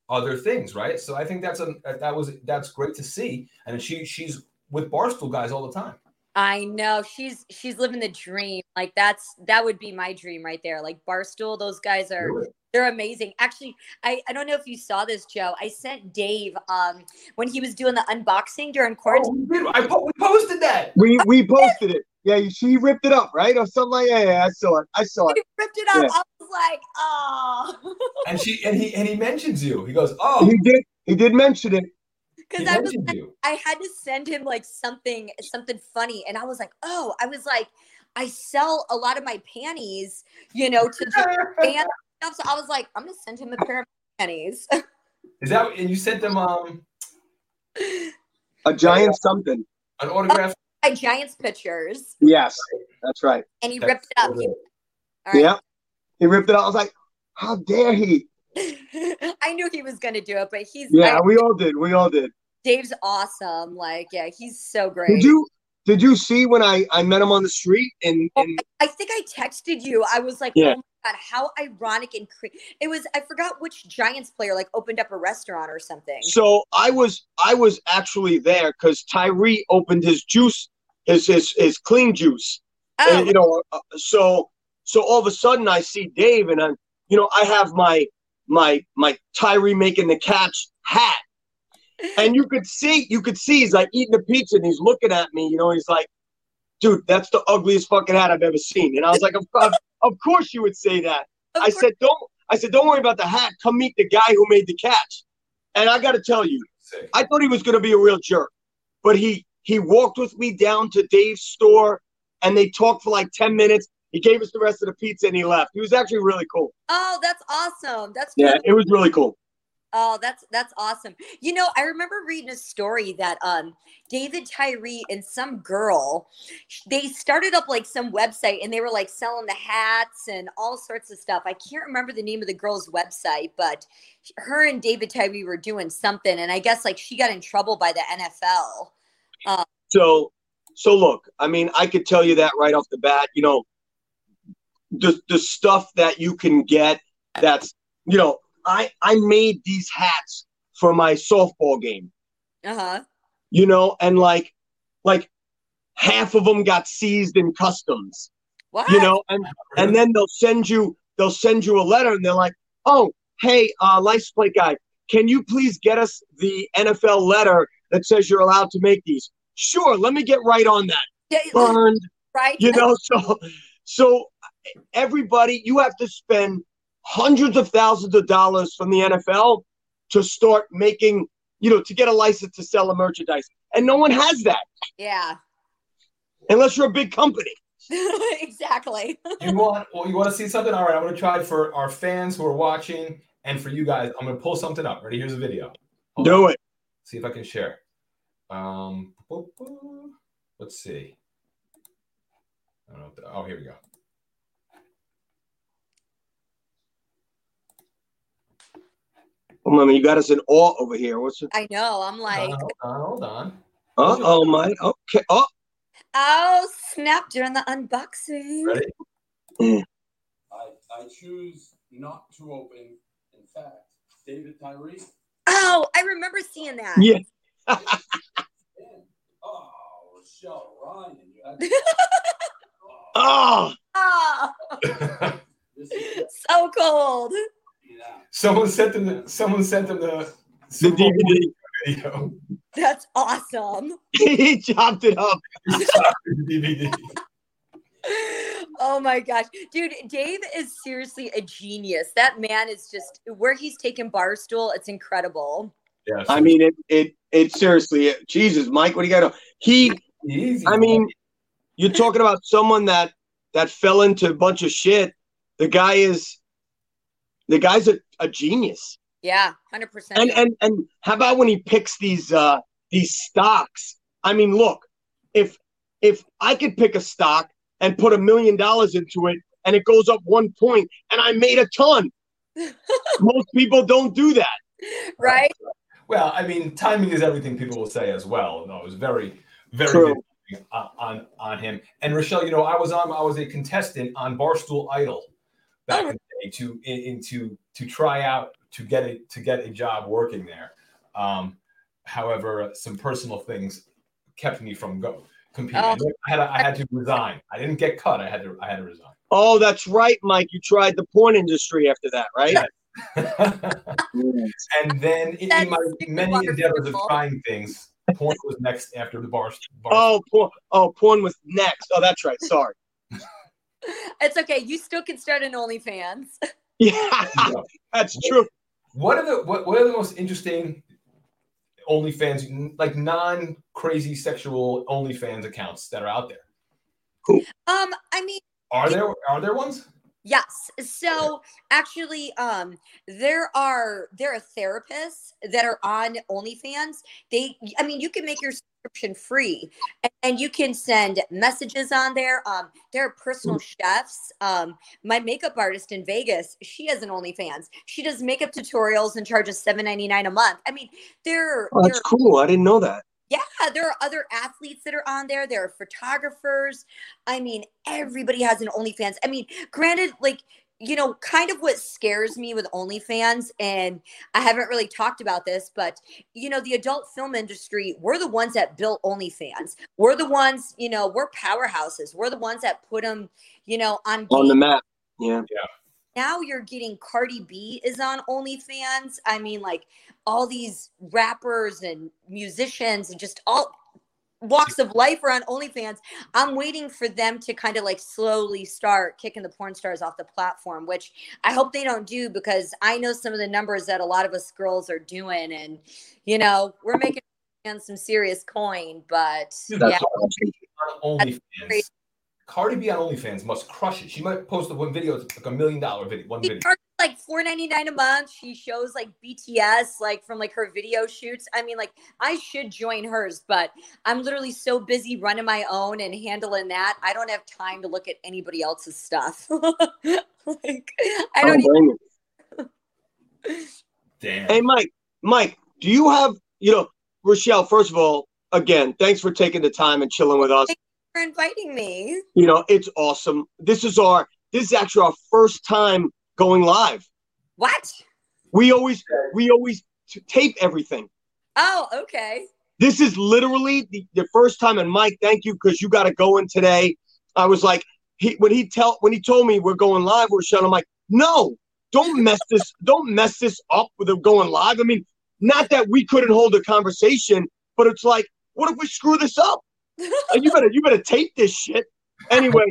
S3: other things, right? So I think that's a that was that's great to see, and she she's with Barstool guys all the time.
S1: I know she's she's living the dream. Like that's that would be my dream right there. Like Barstool, those guys are really? they're amazing. Actually, I I don't know if you saw this, Joe. I sent Dave um when he was doing the unboxing during oh, quarantine.
S3: Oh, I po- we posted that.
S2: We we posted it. Yeah, she ripped it up, right, or something like. Yeah, yeah, I saw it. I saw it. He
S1: ripped it up. Yeah. I was like, oh.
S3: and she and he and he mentions you. He goes, oh.
S2: He did. He did mention it
S1: because I was like, I had to send him like something something funny, and I was like, oh, I was like, I sell a lot of my panties, you know, to fans stuff. So I was like, I'm gonna send him a pair of panties.
S3: Is that and you sent them um
S2: a giant something
S3: an autograph?
S1: My Giants pictures.
S2: Yes, that's right.
S1: And he that's ripped it up. He,
S2: right. Yeah, he ripped it out. I was like, how dare he?
S1: I knew he was going to do it, but he's
S2: yeah. I, we all did. We all did.
S1: Dave's awesome. Like, yeah, he's so great.
S2: Did you did you see when I I met him on the street? And oh,
S1: I, I, think I texted you. I was like, yeah. oh my god, how ironic and cre-. it was. I forgot which Giants player like opened up a restaurant or something.
S2: So I was I was actually there because Tyree opened his juice, his his his clean juice. Oh. And, you know, uh, so so all of a sudden I see Dave and I'm you know I have my my my Tyree making the catch hat. And you could see, you could see he's like eating the pizza and he's looking at me, you know, he's like, dude, that's the ugliest fucking hat I've ever seen. And I was like, of, of, of course you would say that. I said, don't I said, don't worry about the hat. Come meet the guy who made the catch. And I gotta tell you, I thought he was gonna be a real jerk. But he he walked with me down to Dave's store and they talked for like 10 minutes. He gave us the rest of the pizza and he left. He was actually really cool.
S1: Oh, that's awesome. That's
S2: yeah, it was really cool.
S1: Oh, that's that's awesome. You know, I remember reading a story that um David Tyree and some girl, they started up like some website and they were like selling the hats and all sorts of stuff. I can't remember the name of the girl's website, but her and David Tyree were doing something, and I guess like she got in trouble by the NFL.
S2: Um, so, so look, I mean, I could tell you that right off the bat. You know, the the stuff that you can get that's you know I I made these hats for my softball game.
S1: Uh-huh.
S2: You know, and like like half of them got seized in customs.
S1: What?
S2: You know, and and then they'll send you they'll send you a letter and they're like, "Oh, hey, uh license plate guy, can you please get us the NFL letter that says you're allowed to make these?" Sure, let me get right on that. Yeah, Burned.
S1: Right.
S2: You know, so so everybody, you have to spend hundreds of thousands of dollars from the NFL to start making, you know, to get a license to sell a merchandise. And no one has that.
S1: Yeah.
S2: Unless you're a big company.
S1: exactly.
S3: you want well, you want to see something? All right, I'm gonna try for our fans who are watching and for you guys. I'm gonna pull something up. Ready? Here's a video.
S2: Hold Do on. it.
S3: See if I can share. Um let's see. I don't know. The, oh, here we go.
S2: Well, I mean, you got us in awe over here. What's it?
S1: I know. I'm like,
S3: uh, hold on, hold on.
S2: Uh oh, my. Okay. Oh.
S1: Oh, snap during the unboxing.
S3: Ready?
S4: I, I choose not to open. In fact, David Tyree.
S1: Oh, I remember seeing that.
S2: Yeah.
S4: oh, Rochelle Ryan.
S2: oh.
S1: oh. so cold.
S3: Someone sent them. The, someone sent them the,
S2: the DVD
S3: video.
S1: That's awesome.
S2: he chopped it up.
S3: DVD.
S1: Oh my gosh, dude, Dave is seriously a genius. That man is just where he's taken Barstool. It's incredible.
S3: Yeah,
S2: I mean, it, it, it seriously, Jesus, Mike, what do you got? He,
S3: Easy.
S2: I mean, you're talking about someone that that fell into a bunch of shit. The guy is the guy's a, a genius.
S1: Yeah, hundred percent.
S2: And and and how about when he picks these uh these stocks? I mean, look, if if I could pick a stock and put a million dollars into it and it goes up one point and I made a ton. Most people don't do that.
S1: right?
S3: well, I mean, timing is everything. People will say as well. No, it was very, very
S2: True.
S3: good on, on on him. And Rochelle, you know, I was on. I was a contestant on Barstool Idol back
S1: Oh.
S3: in the day to in, in to to try out to get a to get a job working there. Um, however, some personal things kept me from go competing.
S1: Oh.
S3: I had I had to resign. I didn't get cut. I had to I had to resign.
S2: Oh, that's right, Mike. You tried the porn industry after that, right?
S3: and then in, in
S1: That's
S3: my
S1: super
S3: many endeavors of
S1: wonderful.
S3: trying things, porn was next after the bar. bar
S2: Oh, porn. Oh, porn was next. Oh, that's right. Sorry.
S1: It's okay. You still can start an OnlyFans.
S2: Yeah, that's true.
S3: What are the what, what are the most interesting OnlyFans like non crazy sexual OnlyFans accounts that are out there?
S1: Um, I mean,
S3: Are there are there ones?
S1: Yes. So actually, um, there are there are therapists that are on OnlyFans. They, I mean, you can make your subscription free, and, and you can send messages on there. Um, there are personal chefs. Um, my makeup artist in Vegas, she has an OnlyFans. She does makeup tutorials and charges seven ninety nine a month. I mean, there,
S2: Oh, that's cool. I didn't know that.
S1: yeah, there are other athletes that are on there. There are photographers. I mean, everybody has an OnlyFans. I mean, granted, like, you know, kind of what scares me with OnlyFans, and I haven't really talked about this, but, you know, the adult film industry, we're the ones that built OnlyFans. We're the ones, you know, we're powerhouses. We're the ones that put them, you know, on,
S2: On the
S1: game
S2: map. Yeah.
S1: now you're getting Cardi B is on OnlyFans. I mean, like all these rappers and musicians and just all walks of life are on OnlyFans. I'm waiting for them to kind of like slowly start kicking the porn stars off the platform, which I hope they don't do because I know some of the numbers that a lot of us girls are doing, and you know we're making some serious coin. But
S3: Dude,
S1: yeah,
S3: that's on
S1: crazy.
S3: OnlyFans. Cardi B on OnlyFans must crush it. She might post one video, like a million dollar video, one video.
S1: Like four ninety nine a month. She shows like BTS, like from like her video shoots. I mean, like I should join hers, but I'm literally so busy running my own and handling that. I don't have time to look at anybody else's stuff. like I don't. Even,
S2: blame you.
S3: Damn.
S2: Hey, Mike. Mike, do you have, you know, Rochelle, first of all, again, thanks for taking the time and chilling with us.
S1: Thank for inviting me.
S2: You know, it's awesome. This is our, this is actually our first time going live.
S1: What?
S2: We always, we always t- tape everything.
S1: Oh, okay.
S2: This is literally the, the first time. And Mike, thank you because you got to go in today. I was like, he when he tell when he told me we're going live, we're shut. I'm like, no, don't mess this, don't mess this up with it going live. I mean, not that we couldn't hold a conversation, but it's like, what if we screw this up? You better you better tape this shit. Anyway,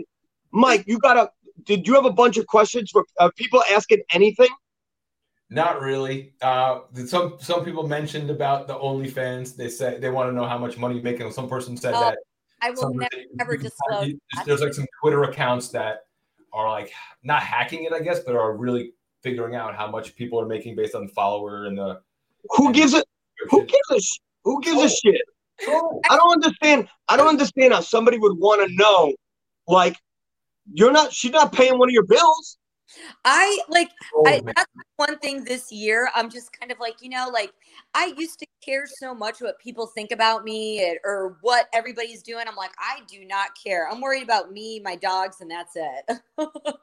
S2: Mike, you gotta. Did you have a bunch of questions for uh, people asking anything?
S3: Not really. Uh, some some people mentioned about the OnlyFans. They said they want to know how much money you're making. Some person said
S1: Oh,
S3: that
S1: I will
S3: some-
S1: never ever disclose.
S3: you- There's like some Twitter accounts that are like not hacking it, I guess, but are really figuring out how much people are making based on the follower and the.
S2: Who gives it? Who gives a sh- who gives a shit?
S3: Oh,
S2: I don't understand. I don't understand how somebody would want to know, like, you're not. She's not paying one of your bills.
S1: I like
S3: oh,
S1: I, that's one thing this year. I'm just kind of like, you know, like I used to care so much what people think about me and- or what everybody's doing. I'm like, I do not care. I'm worried about me, my dogs, and that's it.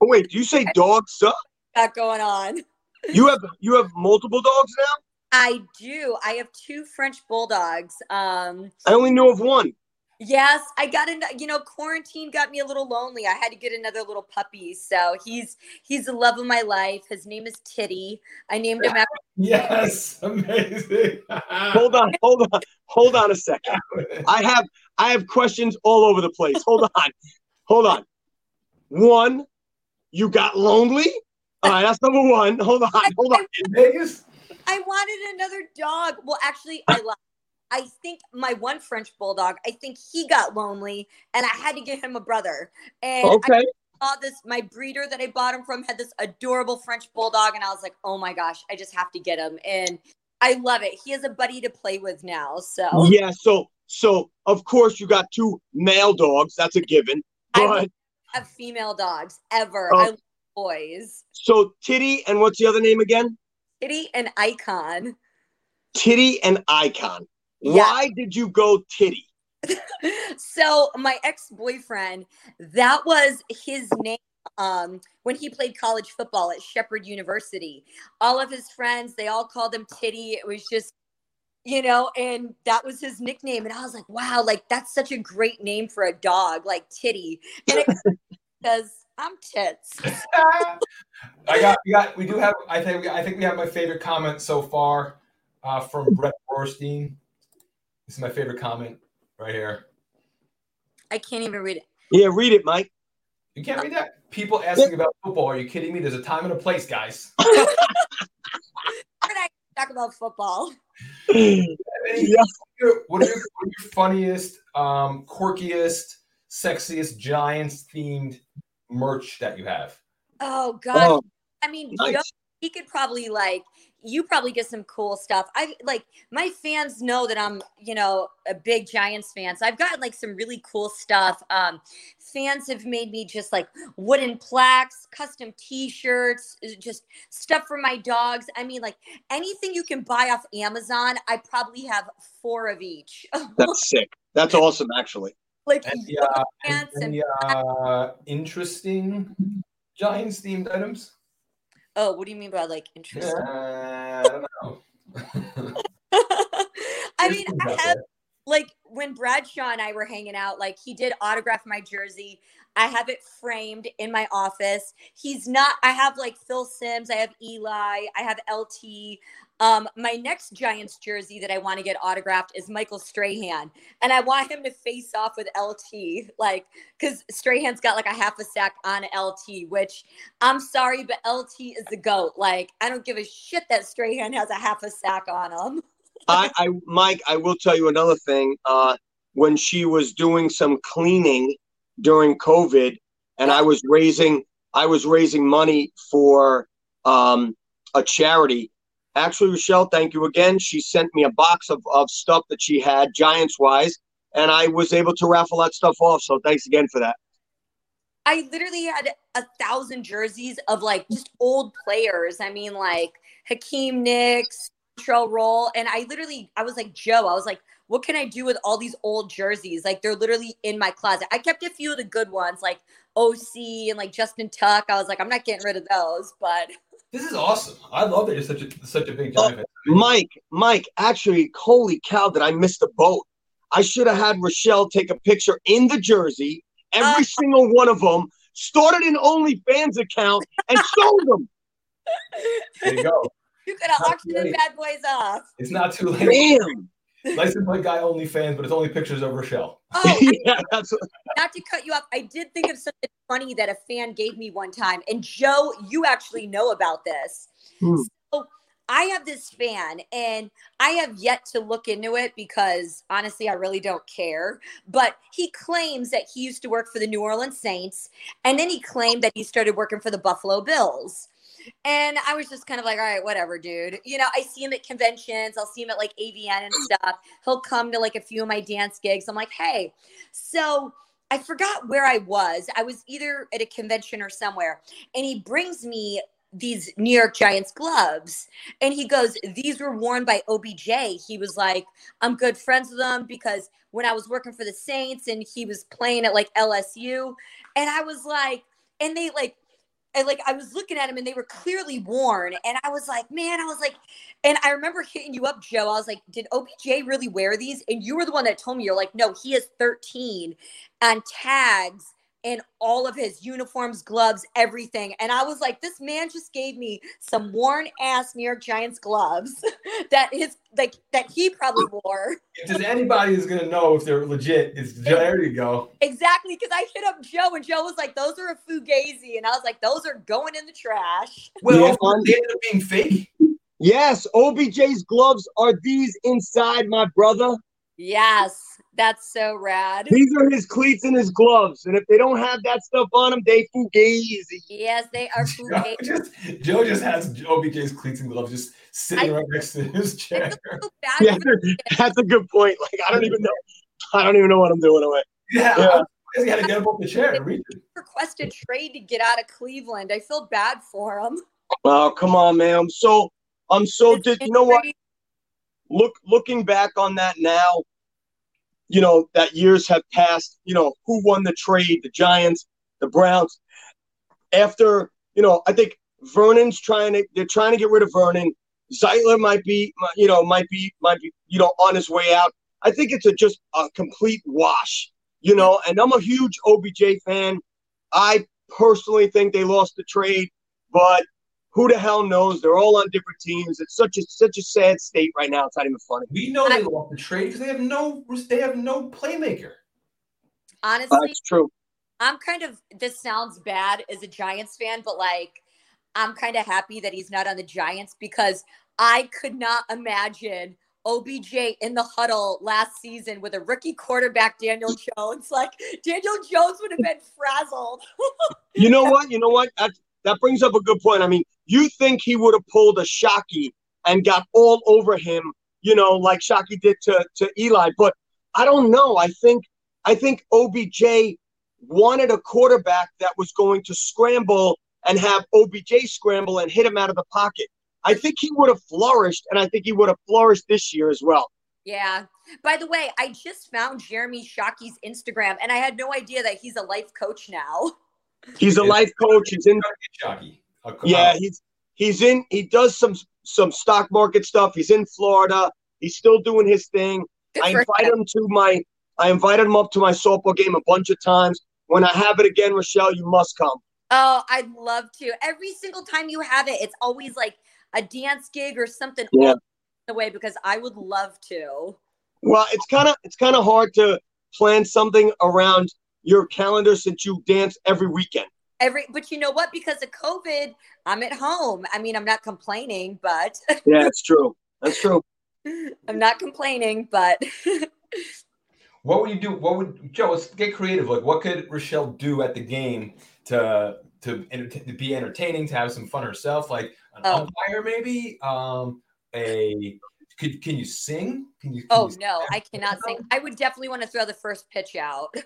S2: Oh wait, do you say dogs suck?
S1: Got going on.
S2: You have you have multiple dogs now.
S1: I do. I have two French bulldogs. Um,
S2: I only knew of one.
S1: Yes, I got in. You know, quarantine got me a little lonely. I had to get another little puppy. So he's he's the love of my life. His name is Titty. I named him after.
S3: Yes, amazing.
S2: Hold on, hold on, hold on a second. I have I have questions all over the place. Hold on, hold on. One, you got lonely. All right, that's number one. Hold on, hold on.
S3: In Vegas?
S1: I wanted another dog. Well, actually, I lied. I think my one French bulldog, I think he got lonely and I had to get him a brother. And
S2: Okay.
S1: I saw this, my breeder that I bought him from had this adorable French bulldog. And I was like, oh my gosh, I just have to get him. And I love it. He has a buddy to play with now. So
S2: Yeah. So so of course you got two male dogs. That's a given.
S1: I
S2: But
S1: don't have female dogs ever.
S2: Oh.
S1: I love boys.
S2: so Titty and what's the other name again?
S1: Kitty and Icon.
S2: Titty and Icon.
S1: Yeah.
S2: Why did you go Titty?
S1: so my ex-boyfriend that was his name um when he played college football at shepherd university all of his friends they all called him titty it was just you know and that was his nickname and i was like wow like that's such a great name for a dog like titty because i'm tits
S3: I got, we got, we do have. I think, we, I think we have my favorite comment so far uh, from Brett Borstein. This is my favorite comment right here.
S1: i can't even read it
S2: Yeah, read it, Mike.
S3: You can't read that. People asking about football. Are you kidding me? There's a time and a place, guys.
S1: we're not talk about football
S3: Any-
S2: Yeah.
S3: What are your, what are your funniest, um, quirkiest, sexiest Giants themed merch that you have?
S1: oh god
S2: Oh,
S1: I mean,
S2: Nice.
S1: Joe, he could probably like you probably get some cool stuff. I like my fans know that I'm, you know, a big Giants fan. So I've gotten like some really cool stuff. Um, fans have made me just like wooden plaques, custom T-shirts, uh, just stuff for my dogs. I mean, like anything you can buy off Amazon, I probably have four of each.
S2: that's sick. That's awesome, actually.
S1: like
S3: Any, uh, any,
S1: and
S3: any, uh, interesting Giants themed items?
S1: Oh, what do you mean by like
S3: Uh. I don't know.
S1: I mean, I have like when Bradshaw and I were hanging out, like he did autograph my jersey. I have it framed in my office. He's not, I have like Phil Simms, I have Eli, I have LT. Um, my next Giants jersey that I want to get autographed is Michael Strahan, and I want him to face off with LT, like because Strahan's got like a half a sack on LT, which I'm sorry, but LT is the goat. Like I don't give a shit that Strahan has a half a sack on him.
S2: I, I, Mike, I will tell you another thing. Uh, when she was doing some cleaning during COVID, and I was raising, I was raising money for um, a charity. Actually, Rochelle, thank you again. She sent me a box of, of stuff that she had, Giants wise, and I was able to raffle that stuff off. So thanks again for that.
S1: I literally had a thousand jerseys of like just old players. I mean, like Hakeem Nicks, Trell Roll, and I literally, I was like Joe. I was like, what can I do with all these old jerseys? Like they're literally in my closet. I kept a few of the good ones, like Osi and like Justin Tuck. I was like, I'm not getting rid of those, but
S3: This is awesome. I love that you're such a such a big
S2: Oh.
S3: Giant fan.
S2: Mike, Mike, actually, holy cow, did I miss the boat? I should have had Rochelle take a picture in the jersey, every
S1: Uh.
S2: single one of them, started an OnlyFans account, and sold them.
S3: There you go.
S1: you could have
S3: Not
S1: auctioned them
S3: great.
S1: bad boys off.
S3: It's not too late.
S2: Damn.
S3: License plate guy only fans, but it's only pictures of Rochelle.
S1: Oh,
S2: yeah,
S1: not to cut you off, I did think of something funny that a fan gave me one time. And Joe, you actually know about this.
S2: Hmm.
S1: So I have this fan, and I have yet to look into it because honestly, I really don't care. But he claims that he used to work for the New Orleans Saints, and then he claimed that he started working for the Buffalo Bills. And I was just kind of like, all right, whatever, dude. You know, I see him at conventions. I'll see him at like AVN and stuff. He'll come to like a few of my dance gigs. I'm like, hey, so I forgot where I was. I was either at a convention or somewhere. And he brings me these New York Giants gloves. And he goes, These were worn by OBJ. He was like, I'm good friends with them because when I was working for the Saints and he was playing at like LSU. And I was like, and they like, and like I was looking at them and they were clearly worn. And I was like, man, I was like, and I remember hitting you up, Joe. I was like, did OBJ really wear these? And you were the one that told me, you're like, no, he has 13 and tags and all of his uniforms, gloves, everything. And I was like, this man just gave me some worn ass New York Giants gloves that his like that he probably wore.
S3: If there's anybody who's gonna know if they're legit, it's there you go.
S1: Exactly, because I hit up Joe and Joe was like, those are a fugazi. And I was like, those are going in the trash.
S3: Well,
S2: Yeah, on-
S3: they ended up being fake.
S2: Yes, OBJ's gloves are these inside, my brother.
S1: Yes, that's so rad.
S2: These are his cleats and his gloves, and if they don't have that stuff on them, they fugazi.
S1: Yes, they are
S3: Joe
S1: fugazi.
S3: just, Joe just has OBJ's cleats and gloves just sitting
S1: I-
S3: right next to his chair.
S1: feel
S2: Yeah, that's a good point. Like I don't even know. I don't even know what I'm doing away.
S3: Yeah,
S2: Yeah.
S3: he had to get up off the chair to reach it.
S1: request a trade to get out of Cleveland. I feel bad for him.
S2: Oh, come on, man. I'm so I'm so did you know what? Look looking back on that now, you know, that years have passed, you know, who won the trade? The Giants, the Browns. After, you know, I think Vernon's trying to they're trying to get rid of Vernon. Zeitler might be you know, might be might be, you know, on his way out. I think it's a just a complete wash, you know, and I'm a huge OBJ fan. I personally think they lost the trade, but who the hell knows? They're all on different teams. It's such a such a sad state right now. It's not even funny.
S3: We know they
S1: I-
S3: lost the trade because they have no they have no playmaker.
S1: Honestly,
S2: That's true.
S1: I'm kind of this sounds bad as a Giants fan, but like I'm kind of happy that he's not on the Giants because I could not imagine OBJ in the huddle last season with a rookie quarterback Daniel Jones. Like Daniel Jones would have been frazzled.
S2: You know what? You know what? That that brings up a good point. I mean, you think he would have pulled a Shockey and got all over him, you know, like Shockey did to to Eli, but I don't know. I think I think OBJ wanted a quarterback that was going to scramble and have OBJ scramble and hit him out of the pocket. I think he would have flourished, and I think he would have flourished this year as well.
S1: Yeah. By the way, I just found Jeremy Shockey's Instagram and I had no idea that he's a life coach now.
S2: He's a life coach. He's in
S3: Shockey. Oh,
S2: Yeah, he's he's in. He does some some stock market stuff. He's in Florida. He's still doing his thing.
S1: Good
S2: I
S1: for
S2: invited
S1: him.
S2: him to my. I invited him up to my softball game a bunch of times. When I have it again, Rochelle, you must come.
S1: Oh, I'd love to. Every single time you have it, it's always like a dance gig or something
S2: Yeah.
S1: the way because I would love to.
S2: Well, it's kind of it's kind of hard to plan something around your calendar since you dance every weekend.
S1: Every but you know what? Because of COVID, I'm at home. I mean, I'm not complaining, but
S2: Yeah, it's true. That's true.
S1: I'm not complaining, but
S3: What would you do? What would Joe? Let's get creative. Like, what could Rochelle do at the game to to, enter- to be entertaining, to have some fun herself? Like an
S1: Oh.
S3: umpire, maybe. Um, a could can you sing? Can you? Can
S1: oh
S3: you
S1: no, I cannot sing. I would definitely want to throw the first pitch out.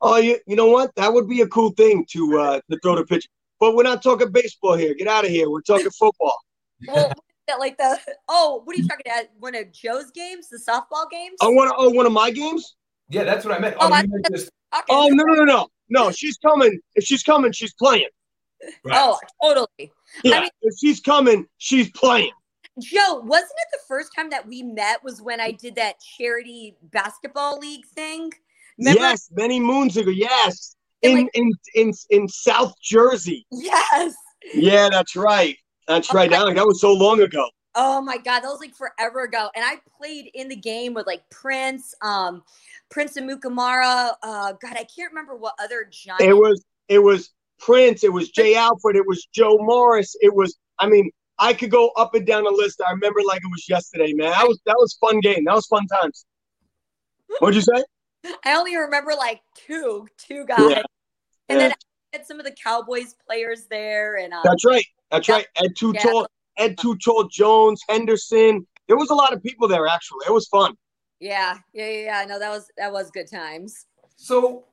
S2: Oh, you, you know what? That would be a cool thing to uh, to throw the pitch. But we're not talking baseball here. Get out of here. We're talking football.
S1: Well, that like the oh, what are you talking about? One of Joe's games, the softball games?
S2: I want to. Oh, one of my games.
S3: Yeah, that's what I meant.
S1: Oh,
S3: Oh,
S1: I-
S3: you meant just
S1: Okay.
S2: Oh no no no no no! She's coming. If she's coming, she's playing.
S3: right.
S1: Oh, totally.
S2: Yeah,
S1: mean-
S2: if she's coming, she's playing.
S1: Joe, wasn't it the first time that we met was when I did that charity basketball league thing? Remember?
S2: Yes, many moons ago. Yes, in
S1: like-
S2: in in in South Jersey.
S1: Yes.
S2: Yeah, that's right. That's right. That, that was so long ago.
S1: Oh my god, that was like forever ago. And I played in the game with like Prince, um, Prince Amukamara. Uh, God, I can't remember what other giant.
S2: It was it was Prince. It was Jay Alford. It was Joe Morris. It was. I mean, I could go up and down the list. I remember like it was yesterday, man. That was that was fun game. That was fun times. What'd you say?
S1: I only remember like two, two guys.
S2: Yeah.
S1: And then I had some of the Cowboys players there, and um,
S2: That's right. That's
S1: Yeah.
S2: right. Ed Too
S1: Yeah.
S2: Ed Too Tall Jones, Henderson. There was a lot of people there actually. It was fun.
S1: yeah, yeah, yeah, yeah. No, that was that was good times.
S3: So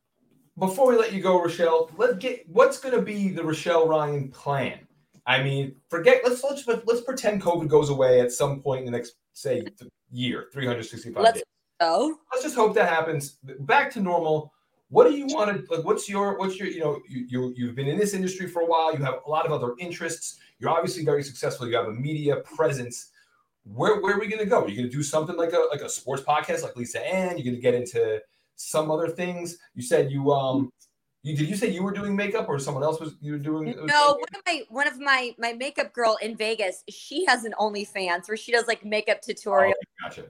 S3: before we let you go, Rochelle, let's get what's going to be the Rochelle Ryan plan. I mean, forget. Let's let's let's pretend COVID goes away at some point in the next say year, three hundred sixty-five days.
S1: Go.
S3: Let's just hope that happens. Back to normal. What do you want to like? What's your what's your you know you, you you've been in this industry for a while. You have a lot of other interests. You're obviously very successful. You have a media presence. Where where are we going to go? Are you going to do something like a like a sports podcast like Lisa Ann? You're going to get into some other things. You said you um you did you say you were doing makeup or someone else was you were doing?
S1: Uh, no, one of my one of my my makeup girl in Vegas, she has an OnlyFans where she does like makeup
S3: Oh,
S1: tutorial.
S3: gotcha.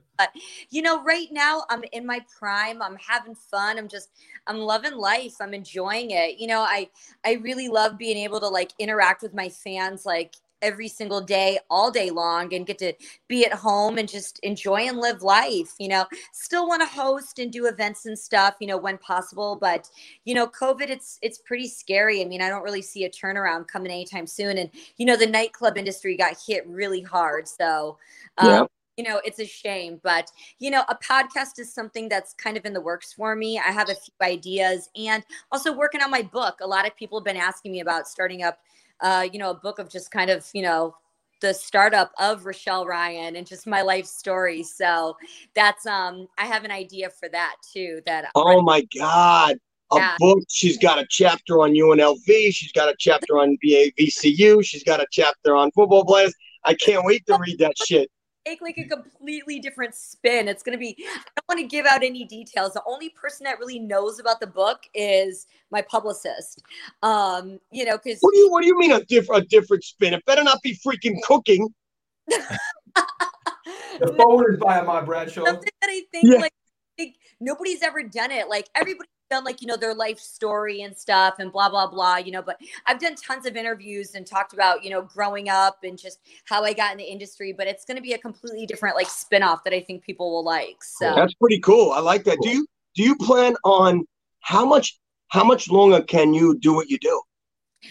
S1: You know, right now I'm in my prime. I'm having fun. I'm just I'm loving life. I'm enjoying it. You know, I I really love being able to like interact with my fans like every single day, all day long, and get to be at home and just enjoy and live life. You know, still want to host and do events and stuff, you know, when possible. But you know, COVID, it's it's pretty scary. I mean, I don't really see a turnaround coming anytime soon. And you know, the nightclub industry got hit really hard, so. Um, yeah you know it's a shame but you know a podcast is something that's kind of in the works for me i have a few ideas and also working on my book a lot of people have been asking me about starting up uh, you know a book of just kind of you know the startup of rochelle ryan and just my life story. So that's um i have an idea for that too that
S2: oh my god. A yeah. book. She's got a chapter on unlv she's got a chapter on vcu she's got a chapter on football players i can't wait to read that shit
S1: take like a completely different spin. It's going to be, I don't want to give out any details. The only person that really knows about the book is my publicist. Um, you know, because
S2: what do you what do you mean a different a different spin? It better not be freaking cooking.
S3: the phone is by my Bradshaw.
S1: Something that I think yeah. like, like nobody's ever done it. Like everybody done like you know their life story and stuff and blah blah blah you know but i've done tons of interviews and talked about you know growing up and just how i got in the industry but it's going to be a completely different like spin-off that i think people will like so.
S2: That's pretty cool. I like that. Do you do you plan on how much how much longer can you do what you do?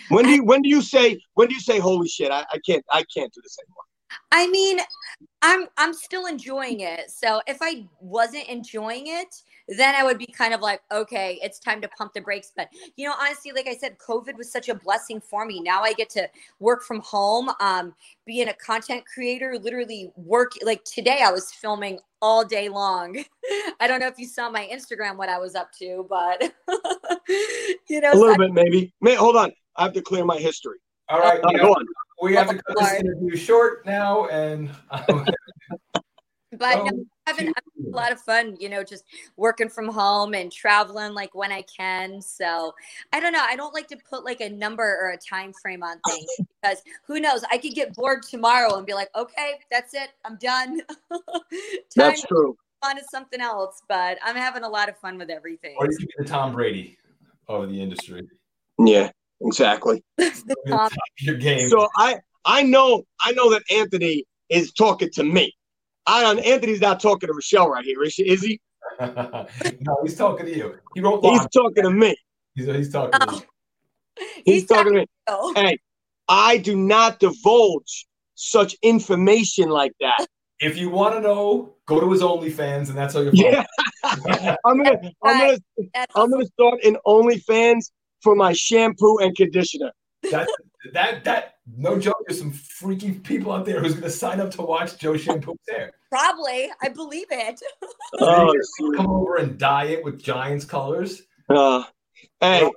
S2: When do you when do you say when do you say holy shit i, I can't i can't do this anymore
S1: I mean, I'm I'm still enjoying it. So if I wasn't enjoying it, then I would be kind of like, okay, it's time to pump the brakes. But you know, honestly, like I said, COVID was such a blessing for me. Now I get to work from home, um, being a content creator, literally work like today I was filming all day long. I don't know if you saw my Instagram what I was up to, but you know,
S2: a little so bit maybe. May, hold on, I have to clear my history.
S3: All right, uh, go on. We have to cut this interview short now, and. Um,
S1: but oh, no, having, having, a lot of fun, you know, just working from home and traveling like when I can. So I don't know. I don't like to put like a number or a time frame on things because who knows? I could get bored tomorrow and be like, okay, that's it. I'm done.
S2: that's true.
S1: On to something else, but I'm having a lot of fun with everything.
S3: Or you could be the Tom Brady of the industry.
S2: Yeah, exactly.
S3: Your game.
S2: So I I know I know that Anthony is talking to me. I don't. Anthony's not talking to Rochelle right here, is, is he?
S3: no, he's talking to you. He
S2: wrote. He's talking to me.
S3: He's, he's talking. To oh.
S2: me. He's, he's talking, talking to me. Hey, I do not divulge such information like that.
S3: If you want to know, go to his OnlyFans, and that's how you. Yeah,
S2: I'm gonna, I'm gonna, I'm gonna start an OnlyFans for my shampoo and conditioner.
S3: That that that no joke. There's some freaky people out there who's going to sign up to watch Joe Shampoo's hair.
S1: Probably, I believe it.
S3: oh, come over and dye it with Giants colors.
S2: Uh, hey,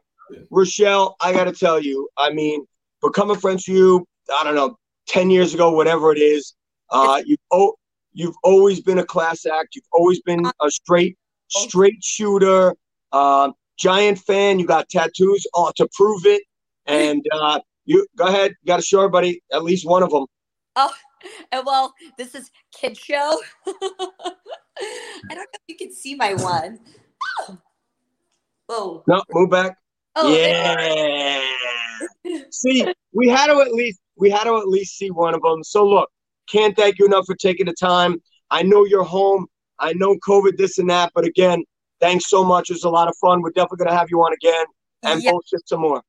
S2: Rochelle, I got to tell you. I mean, becoming friends with you, I don't know, ten years ago, whatever it is. Uh, you oh, you've always been a class act. You've always been a straight straight shooter. Uh, giant fan. You got tattoos uh, to prove it. And uh, you go ahead. You got to show everybody at least one of them.
S1: Oh, and well, this is kid show. I don't know if you can see my one. Oh.
S2: oh. No, move back. Oh, yeah. see, we had to at least we had to at least see one of them. So look, can't thank you enough for taking the time. I know you're home. I know COVID, this and that, but again, thanks so much. It was a lot of fun. We're definitely gonna have you on again and yeah. bullshit some more.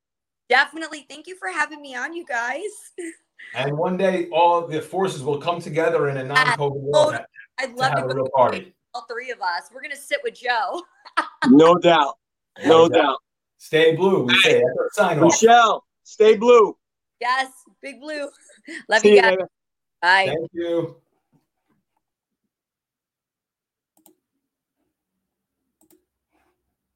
S1: Definitely. Thank you for having me on, you guys.
S3: And one day, all the forces will come together in a non-COVID world.
S1: I'd love to, have to a real party. All three of us. We're gonna sit with Joe.
S2: no doubt. No, doubt.
S3: Stay blue. We say sign
S2: off. Michelle, stay blue.
S1: Yes, big blue. Love See you guys. You Bye.
S3: Thank you.